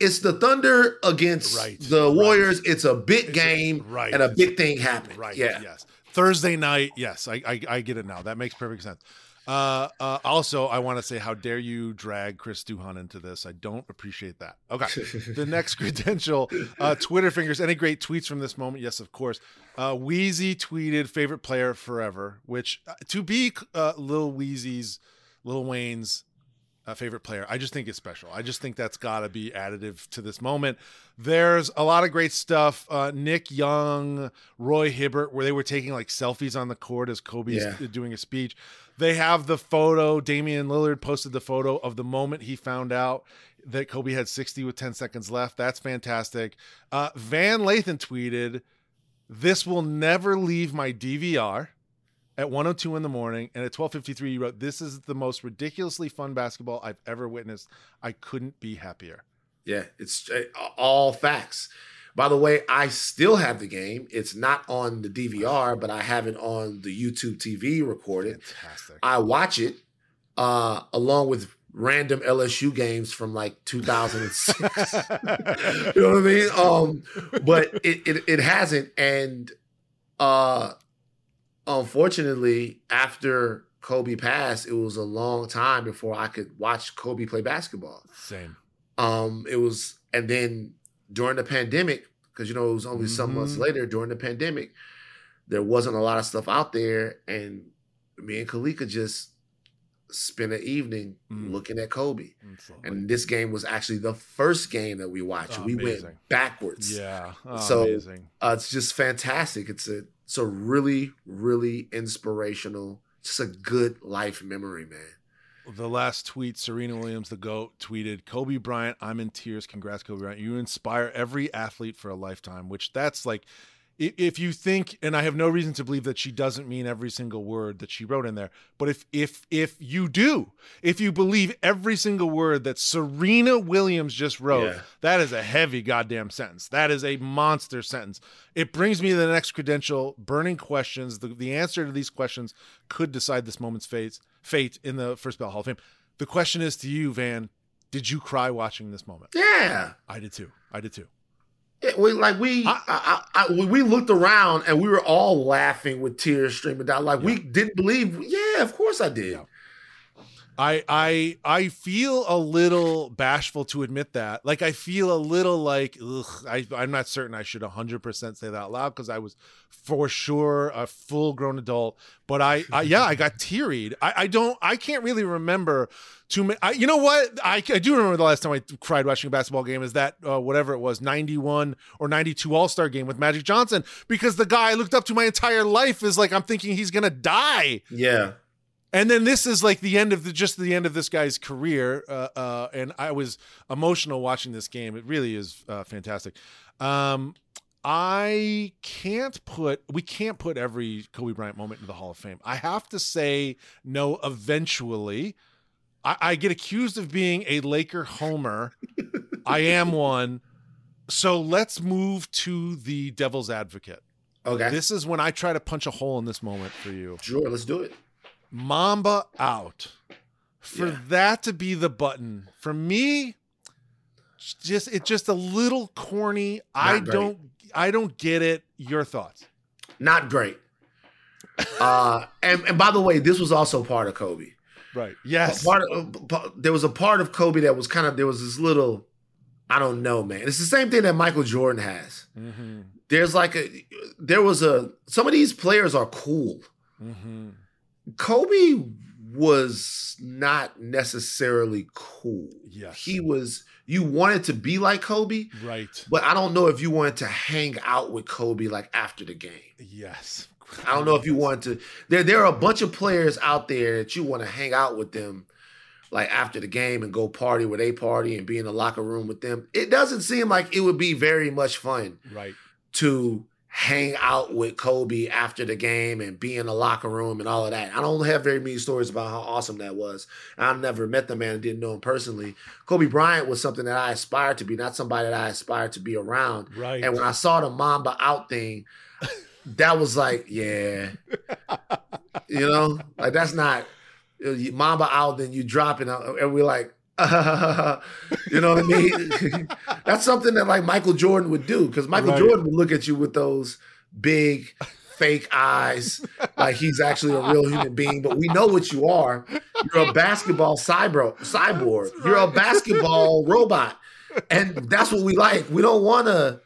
it's the Thunder against Right, the right. Warriors. It's a big It's a- game right, and a it's- big thing happened, Right. Yeah. Yes. Thursday night. Yes. I, I I get it now. That makes perfect sense. Uh, uh, also, I want to say, how dare you drag Chris Duhon into this? I don't appreciate that. Okay. the next credential, uh, Twitter fingers. Any great tweets from this moment? Yes, of course. Uh, Weezy tweeted favorite player forever, which uh, to be uh, Lil Weezy's, Lil Wayne's uh, favorite player, I just think it's special. I just think that's got to be additive to this moment. There's a lot of great stuff. Uh, Nick Young, Roy Hibbert, where they were taking like selfies on the court as Kobe's Yeah. doing a speech. They have the photo. Damian Lillard posted the photo of the moment he found out that Kobe had 60 with 10 seconds left. That's fantastic. Uh, Van Lathan tweeted, This will never leave my DVR at 102 in the morning. And at 1253, you wrote, This is the most ridiculously fun basketball I've ever witnessed. I couldn't be happier. Yeah, it's uh, all facts. By the way, I still have the game. It's not on the DVR, but I have it on the YouTube TV recorded. Fantastic. I watch it uh, along with random LSU games from like 2006. you know what I mean? Um, but it, it it hasn't, and uh, unfortunately, after Kobe passed, it was a long time before I could watch Kobe play basketball. Same. Um, it was, and then during the pandemic, because you know it was only some months Mhm. later during the pandemic, there wasn't a lot of stuff out there, and me and Kalika just spent an evening Mm. looking at Kobe. It's. And this game was actually the first game that we watched. we went backwards. yeah. Oh, So-. Uh, it's just fantastic. It's a it's a really really inspirational, just a good life memory, man. the last tweet, Serena Williams, the GOAT, tweeted, Kobe Bryant, I'm in tears. Congrats, Kobe Bryant. You inspire every athlete for a lifetime, which that's like, if you think, and I have no reason to believe that she doesn't mean every single word that she wrote in there, but if if if you do, if you believe every single word that Serena Williams just wrote, Yeah. that is a heavy goddamn sentence. That is a monster sentence. It brings me to the next credential, burning questions. The, the answer to these questions could decide this moment's fate, fate in the First Ballot Hall of Fame. The question is to you, Van, did you cry watching this moment? Yeah. I did too. I did too. Yeah, we like we I- I, I, we looked around and we were all laughing with tears streaming down. Like we didn't believe. Yeah, of course I did. Yeah. I I I feel a little bashful to admit that. Like I feel a little like ugh, I I'm not certain I should 100% say that out loud because I was for sure a full grown adult. But I, I yeah I got tearied. I I don't I can't really remember too many. I, you know what I I do remember the last time I cried watching a basketball game is that uh, whatever it was 91 or 92 All Star game with Magic Johnson because the guy I looked up to my entire life is like I'm thinking he's gonna die. Yeah. And then this is like the end of the just the end of this guy's career, uh, uh, and I was emotional watching this game. It really is uh, fantastic. Um, I can't put we can't put every Kobe Bryant moment into the Hall of Fame. I have to say no. Eventually, I, I get accused of being a Laker homer. I am one. So let's move to the Devil's Advocate. Okay. This is when I try to punch a hole in this moment for you. sure. Let's do it. Mamba out. For Yeah. that to be the button, for me, just it's just a little corny. I great. don't I don't get it. Your thoughts? Not great. uh, and and by the way, this was also part of Kobe. Right. Yes. Part of, uh, there was a part of Kobe that was kind of there was this little, I don't know, man. It's the same thing that Michael Jordan has. Mm-hmm. There's like a there was a some of these players are cool. Mm-hmm. Kobe was not necessarily cool. Yes. He was you wanted to be like Kobe, right. but I don't know if you wanted to hang out with Kobe like after the game. Yes. I don't know if you want to. There, there are a bunch of players out there that you want to hang out with them, like after the game and go party where they party and be in the locker room with them. It doesn't seem like it would be very much fun Right. to hang out with Kobe after the game and be in the locker room and all of that. I don't have very many stories about how awesome that was. I never met the man and didn't know him personally. Kobe Bryant was something that I aspired to be, not somebody that I aspired to be around. Right. And when I saw the Mamba out thing, that was like, yeah. You know, like that's not Mamba out, then you drop it, uh, and we're like, you know what I mean? that's something that like Michael Jordan would do because Michael Right. Jordan would look at you with those big fake eyes, like he's actually a real human being. But we know what you are. You're a basketball cyber cyborg. You're a basketball robot, and that's what we like. We don't want to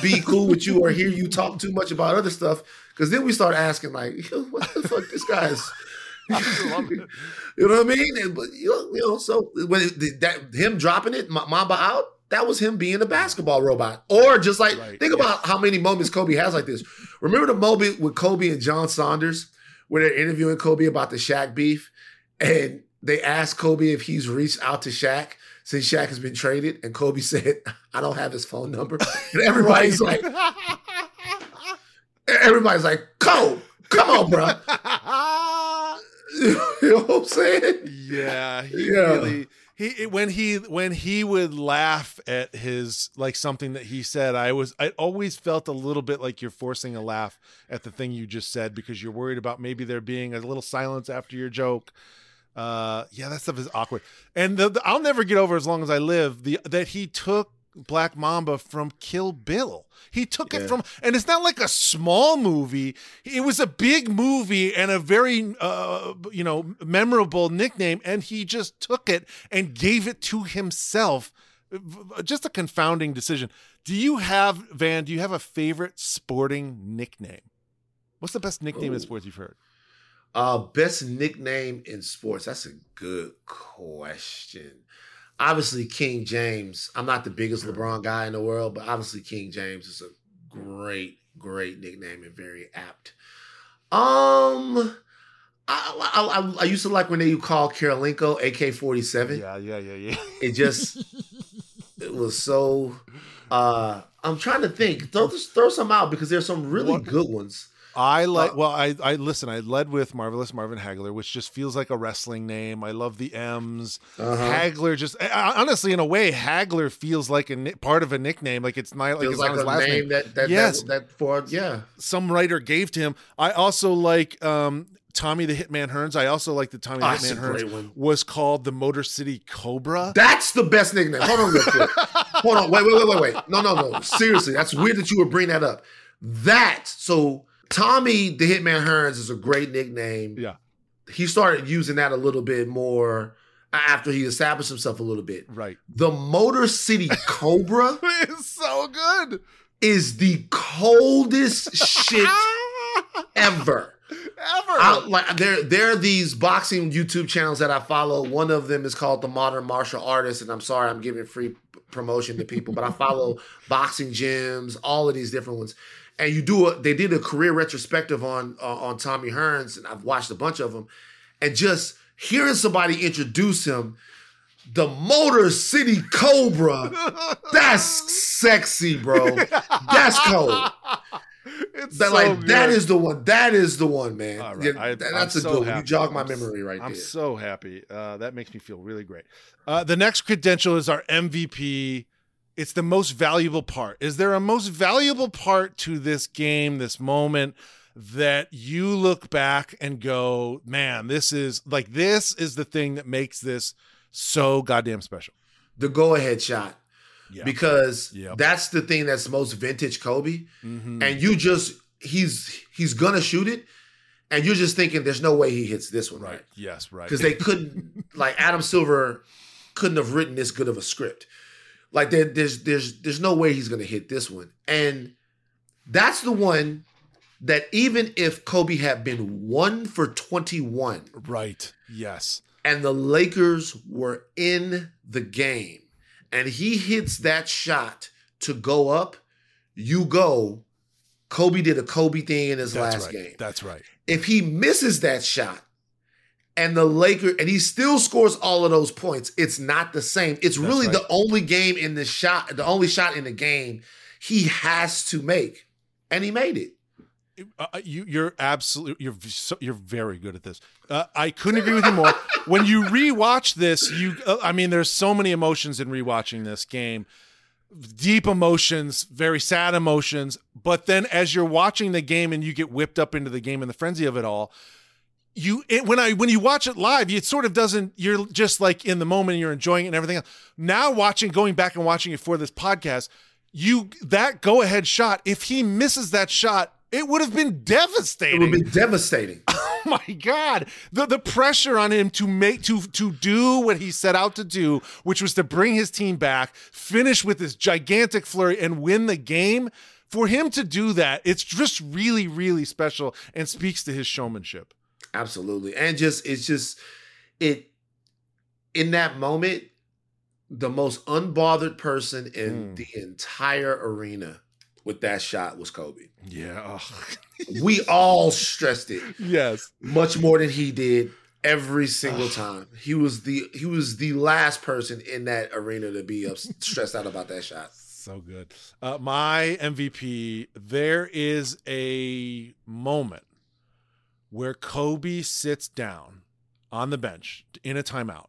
be cool with you or hear you talk too much about other stuff because then we start asking like, what the fuck this guy's. I love it. You know what I mean? And, but you know, you know, so when it, that him dropping it, Ma- Mamba out, that was him being a basketball robot. Or just like Right, think yeah. about how many moments Kobe has like this. Remember the moment with Kobe and John Saunders where they're interviewing Kobe about the Shaq beef, and they asked Kobe if he's reached out to Shaq since Shaq has been traded, and Kobe said, "I don't have his phone number." And everybody's like, everybody's like, "Kobe, come on, bro." you know what I'm saying? yeah he Yeah. really he when he when he would laugh at his like something that he said i was i always felt a little bit like you're forcing a laugh at the thing you just said because you're worried about maybe there being a little silence after your joke uh yeah that stuff is awkward and the, the- i'll never get over as long as i live the that he took Black Mamba from Kill Bill. He took Yeah. it from, and it's not like a small movie. It was a big movie and a very, uh, you know, memorable nickname. And he just took it and gave it to himself. Just a confounding decision. Do you have Van? Do you have a favorite sporting nickname? What's the best nickname in sports you've heard? Uh, best nickname in sports. That's a good question. Obviously, King James. I'm not the biggest LeBron guy in the world, but obviously, King James is a great, great nickname and very apt. Um, I I, I, I used to like when they call Kirilenko AK-47. Yeah, yeah, yeah, yeah. It just it was so. Uh, I'm trying to think. Throw throw some out because there's some really What- good ones. I like. Well, I I listen. I led with marvelous Marvin Hagler, which just feels like a wrestling name. I love the M's. Uh-huh. Hagler just honestly, in a way, Hagler feels like a ni- part of a nickname. Like it's not like Feels it's like not his a last name name. that that, Yes. that that for yeah. Some writer gave to him. I also like um, Tommy the Hitman Hearns. I also like the Tommy the Oh, Hitman Hearns was called the Motor City Cobra. That's the best nickname. Hold on real quick. Hold on. Wait, wait, wait, wait, wait. No, no, no. Seriously, that's weird that you would bring that up. That so Tommy the Hitman Hearns is a great nickname. Yeah. He started using that a little bit more after he established himself a little bit. right. The Motor City Cobra is so good. is the coldest shit ever. Ever. I, like there, there are these boxing YouTube channels that I follow. One of them is called the Modern Martial Artist, and I'm sorry I'm giving free promotion to people, but I follow boxing gyms, all of these different ones. And you do a, they did a career retrospective on uh, on Tommy Hearns, and I've watched a bunch of them, and just hearing somebody introduce him, the Motor City Cobra, that's sexy, bro. That's cold. It's That so like that good. is the one. That is the one, man. Right. Yeah, I- that- I'm that's a so good one. You jog my memory right I'm there. so happy. Uh, that makes me feel really great. Uh, the next credential is our MVP. It's the most valuable part. Is there a most valuable part to this game, this moment, that you look back and go, man, this is like, this is the thing that makes this so goddamn special? the go ahead shot Yeah. because Yep. that's the thing that's most vintage Kobe. Mhm. And you just he's he's gonna shoot it, and you're just thinking there's no way he hits this one right. right Yes. Right. because they couldn't like Adam Silver couldn't have written this good of a script. Like there, there's there's there's no way he's gonna hit this one, and that's the one that even if Kobe had been one for twenty one. right. Yes. and the Lakers were in the game, and he hits that shot to go up, you go. Kobe did a Kobe thing in his That's last right. game. That's right. If he misses that shot, and the Laker and he still scores all of those points, it's not the same. It's That's really right. the only game in the shot, the only shot in the game he has to make, and he made it. Uh, you you're absolutely you're so, you're very good at this. Uh, I couldn't agree with you more. when you rewatch this, you uh, I mean, there's so many emotions in rewatching this game. Deep emotions, very sad emotions, but then as you're watching the game and you get whipped up into the game and the frenzy of it all, you it, when I when you watch it live, it sort of doesn't. You're just like in the moment, and you're enjoying it and everything else. Now watching, going back and watching it for this podcast, you that go ahead shot. If he misses that shot, it would have been devastating. It would be devastating. oh my god, the the pressure on him to make to to do what he set out to do, which was to bring his team back, finish with this gigantic flurry, and win the game. For him to do that, it's just really, really special and speaks to his showmanship. Absolutely. And just it's just it in that moment, the most unbothered person in Mm. the entire arena with that shot was Kobe. Yeah. We all stressed it yes. much more than he did every single time. He was the he was the last person in that arena to be up, stressed out about that shot. So good. Uh, my MVP, there is a moment where Kobe sits down on the bench in a timeout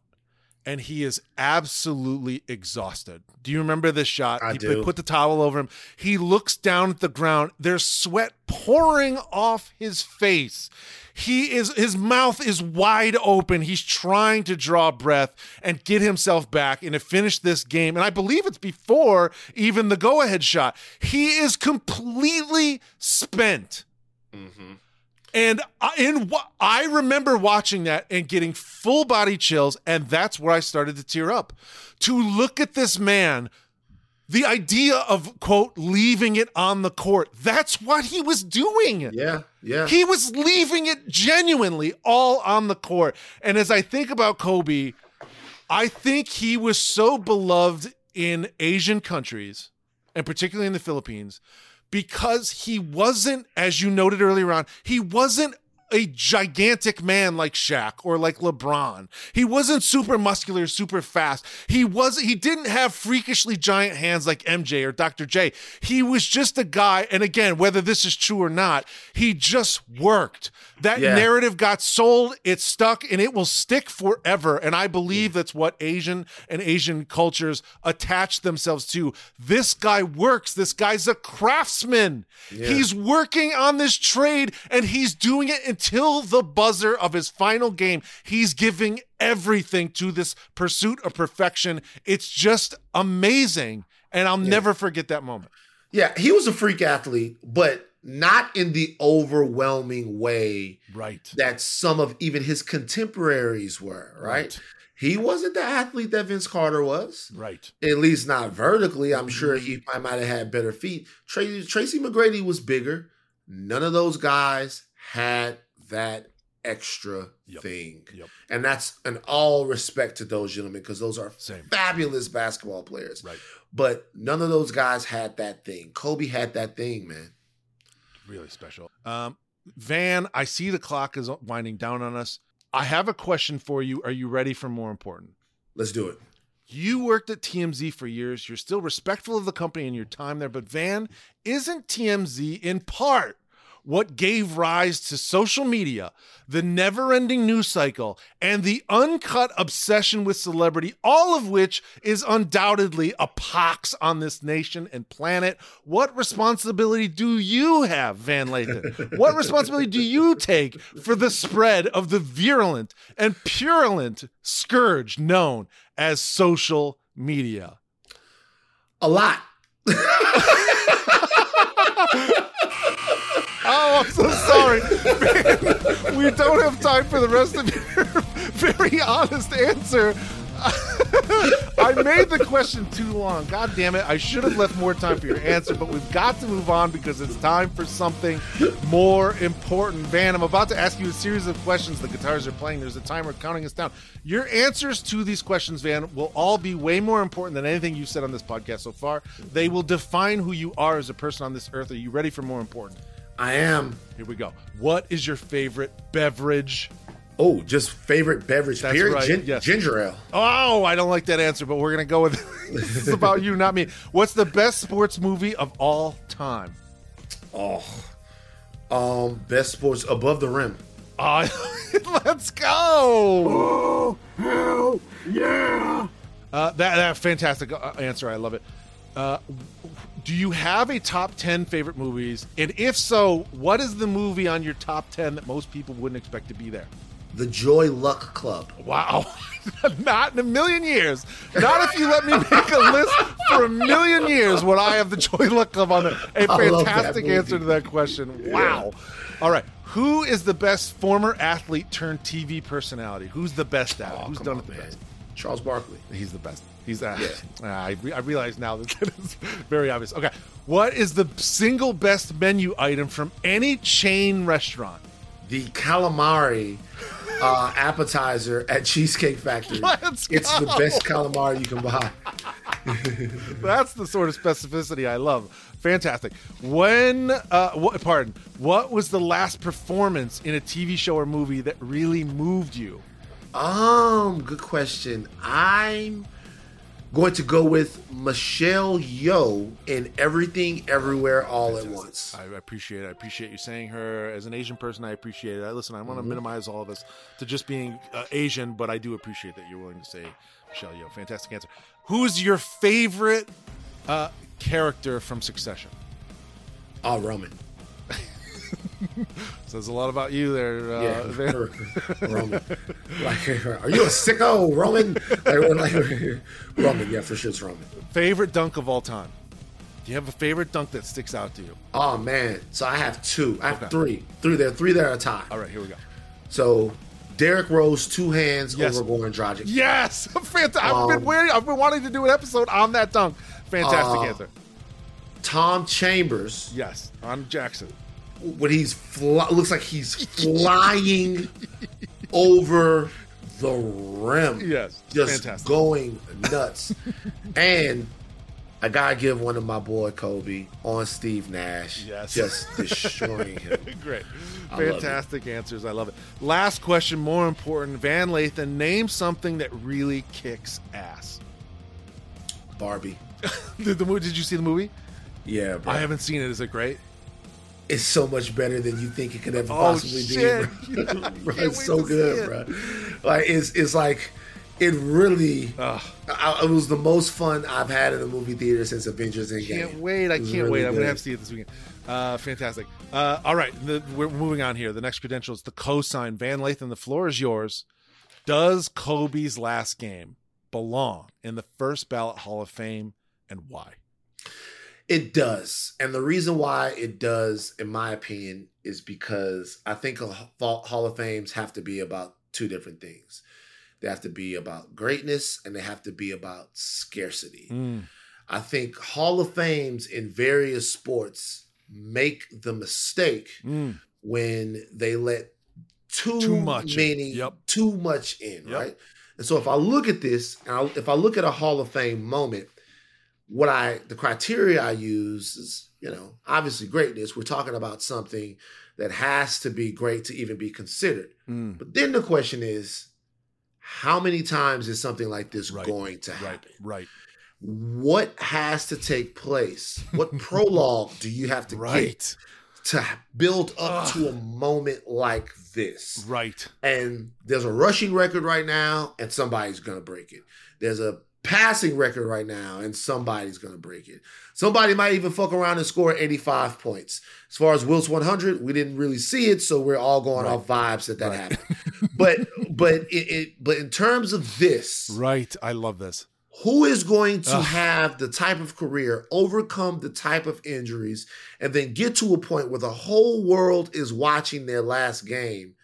and he is absolutely exhausted. Do you remember this shot? I he do. put the towel over him. He looks down at the ground. There's sweat pouring off his face. He is his mouth is wide open. He's trying to draw breath and get himself back and to finish this game. And I believe it's before even the go-ahead shot. He is completely spent. Mm-hmm. And I, in what I remember watching that and getting full body chills, and that's where I started to tear up. To look at this man, the idea of quote leaving it on the court, that's what he was doing. Yeah, yeah. He was leaving it genuinely all on the court. And as I think about Kobe, I think he was so beloved in Asian countries, and particularly in the Philippines, because he wasn't, as you noted earlier on, he wasn't a gigantic man like Shaq or like LeBron. He wasn't super muscular, super fast. He was he didn't have freakishly giant hands like MJ or Dr. J. He was just a guy and again, whether this is true or not, he just worked. That Yeah. narrative got sold, it stuck and it will stick forever and I believe mm. that's what Asian and Asian cultures attach themselves to. This guy works. This guy's a craftsman. He's working on this trade and he's doing it until the buzzer of his final game. He's giving everything to this pursuit of perfection. It's just amazing. And I'll never forget that moment. yeah, he was a freak athlete, but not in the overwhelming way Right. that some of even his contemporaries were, right? Right. He wasn't the athlete that Vince Carter was. Right. At least not vertically. I'm sure Mm-hmm. he I might have had better feet. Tracy, Tracy McGrady was bigger. None of those guys had that extra Yep. thing. Yep. And that's an all respect to those gentlemen because those are Same. fabulous basketball players. Right. But none of those guys had that thing. Kobe had that thing, man. Really special. Um, Van, I see the clock is winding down on us. I have a question for you. Are you ready for more important? Let's do it. You worked at TMZ for years. You're still respectful of the company and your time there, but Van, isn't TMZ in part what gave rise to social media, the never ending news cycle, and the uncut obsession with celebrity, all of which is undoubtedly a pox on this nation and planet? What responsibility do you have, Van Lathan? what responsibility do you take for the spread of the virulent and purulent scourge known as social media? A lot. Oh, I'm so sorry. Man, we don't have time for the rest of your very honest answer. I made the question too long. God damn it. I should have left more time for your answer, but we've got to move on because it's time for something more important. Van, I'm about to ask you a series of questions. The guitars are playing. There's a timer counting us down. Your answers to these questions, Van, will all be way more important than anything you've said on this podcast so far. They will define who you are as a person on this earth. Are you ready for more important? I am. Here we go. What is your favorite beverage? Oh, just favorite beverage. That's period. right, Gin- yes. Ginger ale. Oh, I don't like that answer, but we're gonna go with this is about you, not me. What's the best sports movie of all time? Oh, um, best sports above the rim. Uh, let's go. Oh, hell yeah! Uh, that that fantastic uh, answer. I love it. Uh, do you have a top ten favorite movies? And if so, what is the movie on your top ten that most people wouldn't expect to be there? The Joy Luck Club. Wow. Not in a million years. Not if you let me make a list for a million years would I have the Joy Luck Club on there. A fantastic answer to that question. Wow. All right. Who is the best former athlete turned TV personality? Who's the best at it? Oh, Who's done on, it the man. best? Charles Barkley. He's the best. He's uh, Yeah. I, re- I realize now that that is very obvious. Okay. What is the single best menu item from any chain restaurant? The calamari uh, appetizer at Cheesecake Factory. Let's It's the best calamari you can buy. That's the sort of specificity I love. Fantastic. When, uh, what, pardon, what was the last performance in a TV show or movie that really moved you? Um, good question. I'm going to go with Michelle Yeoh in Everything Everywhere All at Once. I appreciate it. I appreciate you saying her as an Asian person. I appreciate it. I listen. I want to minimize all of this to just being uh, Asian, but I do appreciate that you're willing to say Michelle Yeoh. Fantastic answer. Who's your favorite uh, character from Succession? Oh, Roman. Says a lot about you there. Uh, Yeah, Van. Roman. Like, are you a sicko, Roman? Like, like, Roman, yeah, for sure, it's Roman. favorite dunk of all time. Do you have a favorite dunk that sticks out to you? Oh man, so I have two. I have Okay. three. Three there, three there at a time. All right, here we go. So Derrick Rose, two hands Yes. over Goran Dragic. Yes, fantastic. I've been Um, waiting. I've been wanting to do an episode on that dunk. Fantastic Uh, answer. Tom Chambers, Yes, on Jackson. When he's fly, looks like he's flying over the rim. Yes, just fantastic. going nuts. and I gotta give one of my boy Kobe on Steve Nash. Yes. just destroying him. Great. I. Fantastic answers. I love it. Last question, more important. Van Lathan, name something that really kicks ass. Barbie. Did, the, mo- did you see the movie? Yeah, bro. I haven't seen it. Is it great? It's so much better than you think it could ever Oh, possibly shit. be. Bro. Bro, it's so good, it. bro. Like it's it's like it really. I, it was the most fun I've had in a movie theater since Avengers Endgame. Can't wait. I can't really wait. I'm gonna have to see it this weekend. Uh, fantastic. Uh, all right. The, we're moving on here. The next credential is the cosign. Van Lathan, the floor is yours. Does Kobe's last game belong in the first ballot Hall of Fame and why? It does. And the reason why it does, in my opinion, is because I think a Hall of Fames have to be about two different things. They have to be about greatness and they have to be about scarcity. Mm. I think Hall of Fames in various sports make the mistake Mm. when they let too, Too much in. many, Yep. too much in, Yep. right? And so if I look at this, and I, if I look at a Hall of Fame moment, what I the criteria I use is, you know, obviously greatness. We're talking about something that has to be great to even be considered. Mm. But then the question is, how many times is something like this Right. going to happen? Right. What has to take place? What prologue do you have to get to build up Ugh. to a moment like this? Right. And there's a rushing record right now, and somebody's gonna break it. There's a passing record right now, and somebody's gonna break it. Somebody might even fuck around and score 85 points. As far as Wilt's 100, we didn't really see it, so we're all going Right. off vibes that that Right. happened. but but it, it but in terms of this, Right. I love this. who is going to Ugh. have the type of career, overcome the type of injuries, and then get to a point where the whole world is watching their last game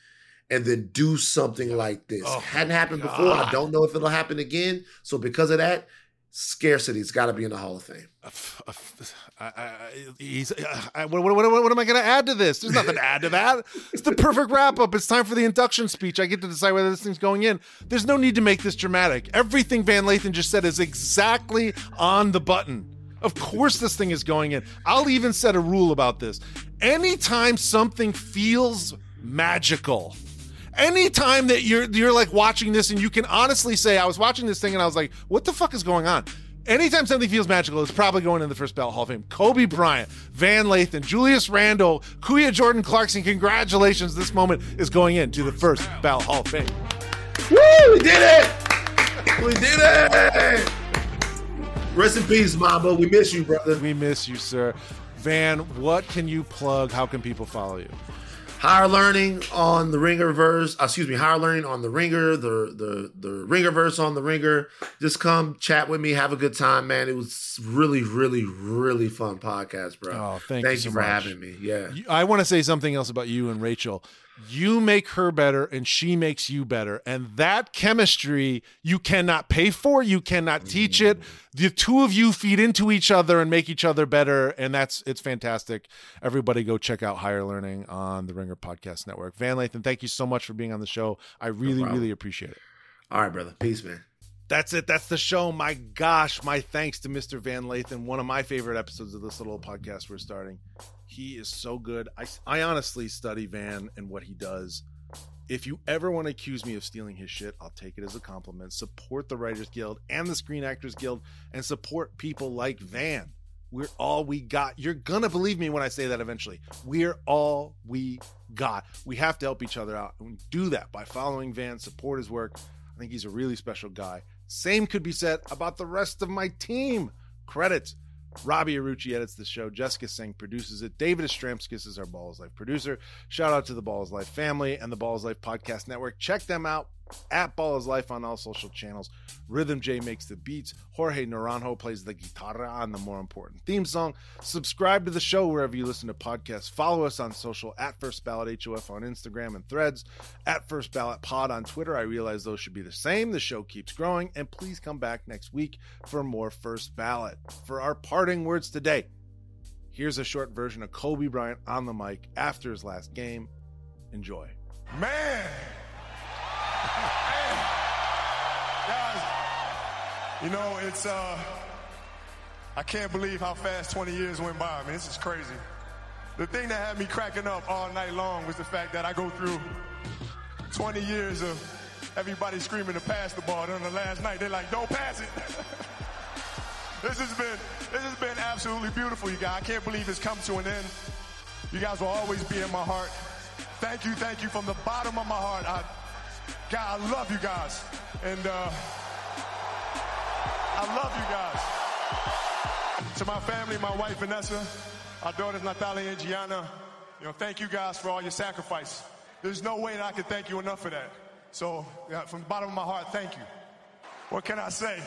and then do something like this? Oh, Hadn't happened before. I don't know if it'll happen again. So because of that, scarcity's got to be in the Hall of Fame. I, I, uh, I, what, what, what, what am I going to add to this? There's nothing to add to that. It's the perfect wrap up. It's time for the induction speech. I get to decide whether this thing's going in. There's no need to make this dramatic. Everything Van Lathan just said is exactly on the button. Of course, this thing is going in. I'll even set a rule about this. Anytime something feels magical, anytime that you're you're like watching this and you can honestly say, I was watching this thing and I was like, what the fuck is going on? Anytime something feels magical, it's probably going in the first ballot Hall of Fame. Kobe Bryant, Van Lathan, Julius Randle, Kuya Jordan Clarkson, congratulations. This moment is going into the first ballot Hall of Fame. Woo! We did it! We did it! Rest in peace, Mamba. We miss you, brother. We miss you, sir. Van, what can you plug? How can people follow you? Higher learning on the Ringerverse. uh, excuse me, higher learning on the Ringer, the the the Ringerverse on the Ringer. Just come chat with me, have a good time, man. It was really, really, really fun podcast, bro. Oh, thank you thank so you for much. having me. Yeah, I want to say something else about you and Rachel. You make her better and she makes you better. And that chemistry you cannot pay for, you cannot teach it. The two of you feed into each other and make each other better. And that's it's fantastic. Everybody go check out Higher Learning on the Ringer Podcast Network. Van Lathan, thank you so much for being on the show. I really, problem. really appreciate it. all right, brother. Peace, man. That's it. That's the show. My gosh, my thanks to Mr. Van Lathan. One of my favorite episodes of this little podcast we're starting. He is so good. I, I honestly study Van and what he does If you ever want to accuse me of stealing his shit, I'll take it as a compliment. Support the Writers Guild and the Screen Actors Guild and support people like Van. We're all we got. You're going to believe me when I say that eventually. We're all we got. We have to help each other out. And we do that by following Van, support his work. I think he's a really special guy. Same could be said about the rest of my team. Credits. Robbie Arucci edits the show. Jessica Singh produces it. David Astramskas is our Balls Life producer. Shout out to the Balls Life family and the Balls Life Podcast Network. Check them out at Ball is Life on all social channels. Rhythm J makes the beats. Jorge Naranjo plays the guitarra on the more important theme song. Subscribe to the show wherever you listen to podcasts. Follow us on social at First Ballot HOF on Instagram and threads, at First Ballot Pod on Twitter. I realize those should be the same. The show keeps growing. And please come back next week for more First Ballot. For our parting words today, here's a short version of Kobe Bryant on the mic after his last game. Enjoy. Man! Guys, you know, it's, uh, I can't believe how fast 20 years went by. I mean, this is crazy. The thing that had me cracking up all night long was the fact that I go through 20 years of everybody screaming to pass the ball. Then the last night, they're like, don't pass it. this has been, this has been absolutely beautiful, you guys. I can't believe it's come to an end. You guys will always be in my heart. Thank you, thank you from the bottom of my heart. I, God, I love you guys. And uh, I love you guys. To my family, my wife Vanessa, our daughters Natalia and Gianna, you know, thank you guys for all your sacrifice. There's no way that I can thank you enough for that. So, yeah, from the bottom of my heart, thank you. What can I say?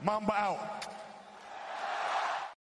Mamba out.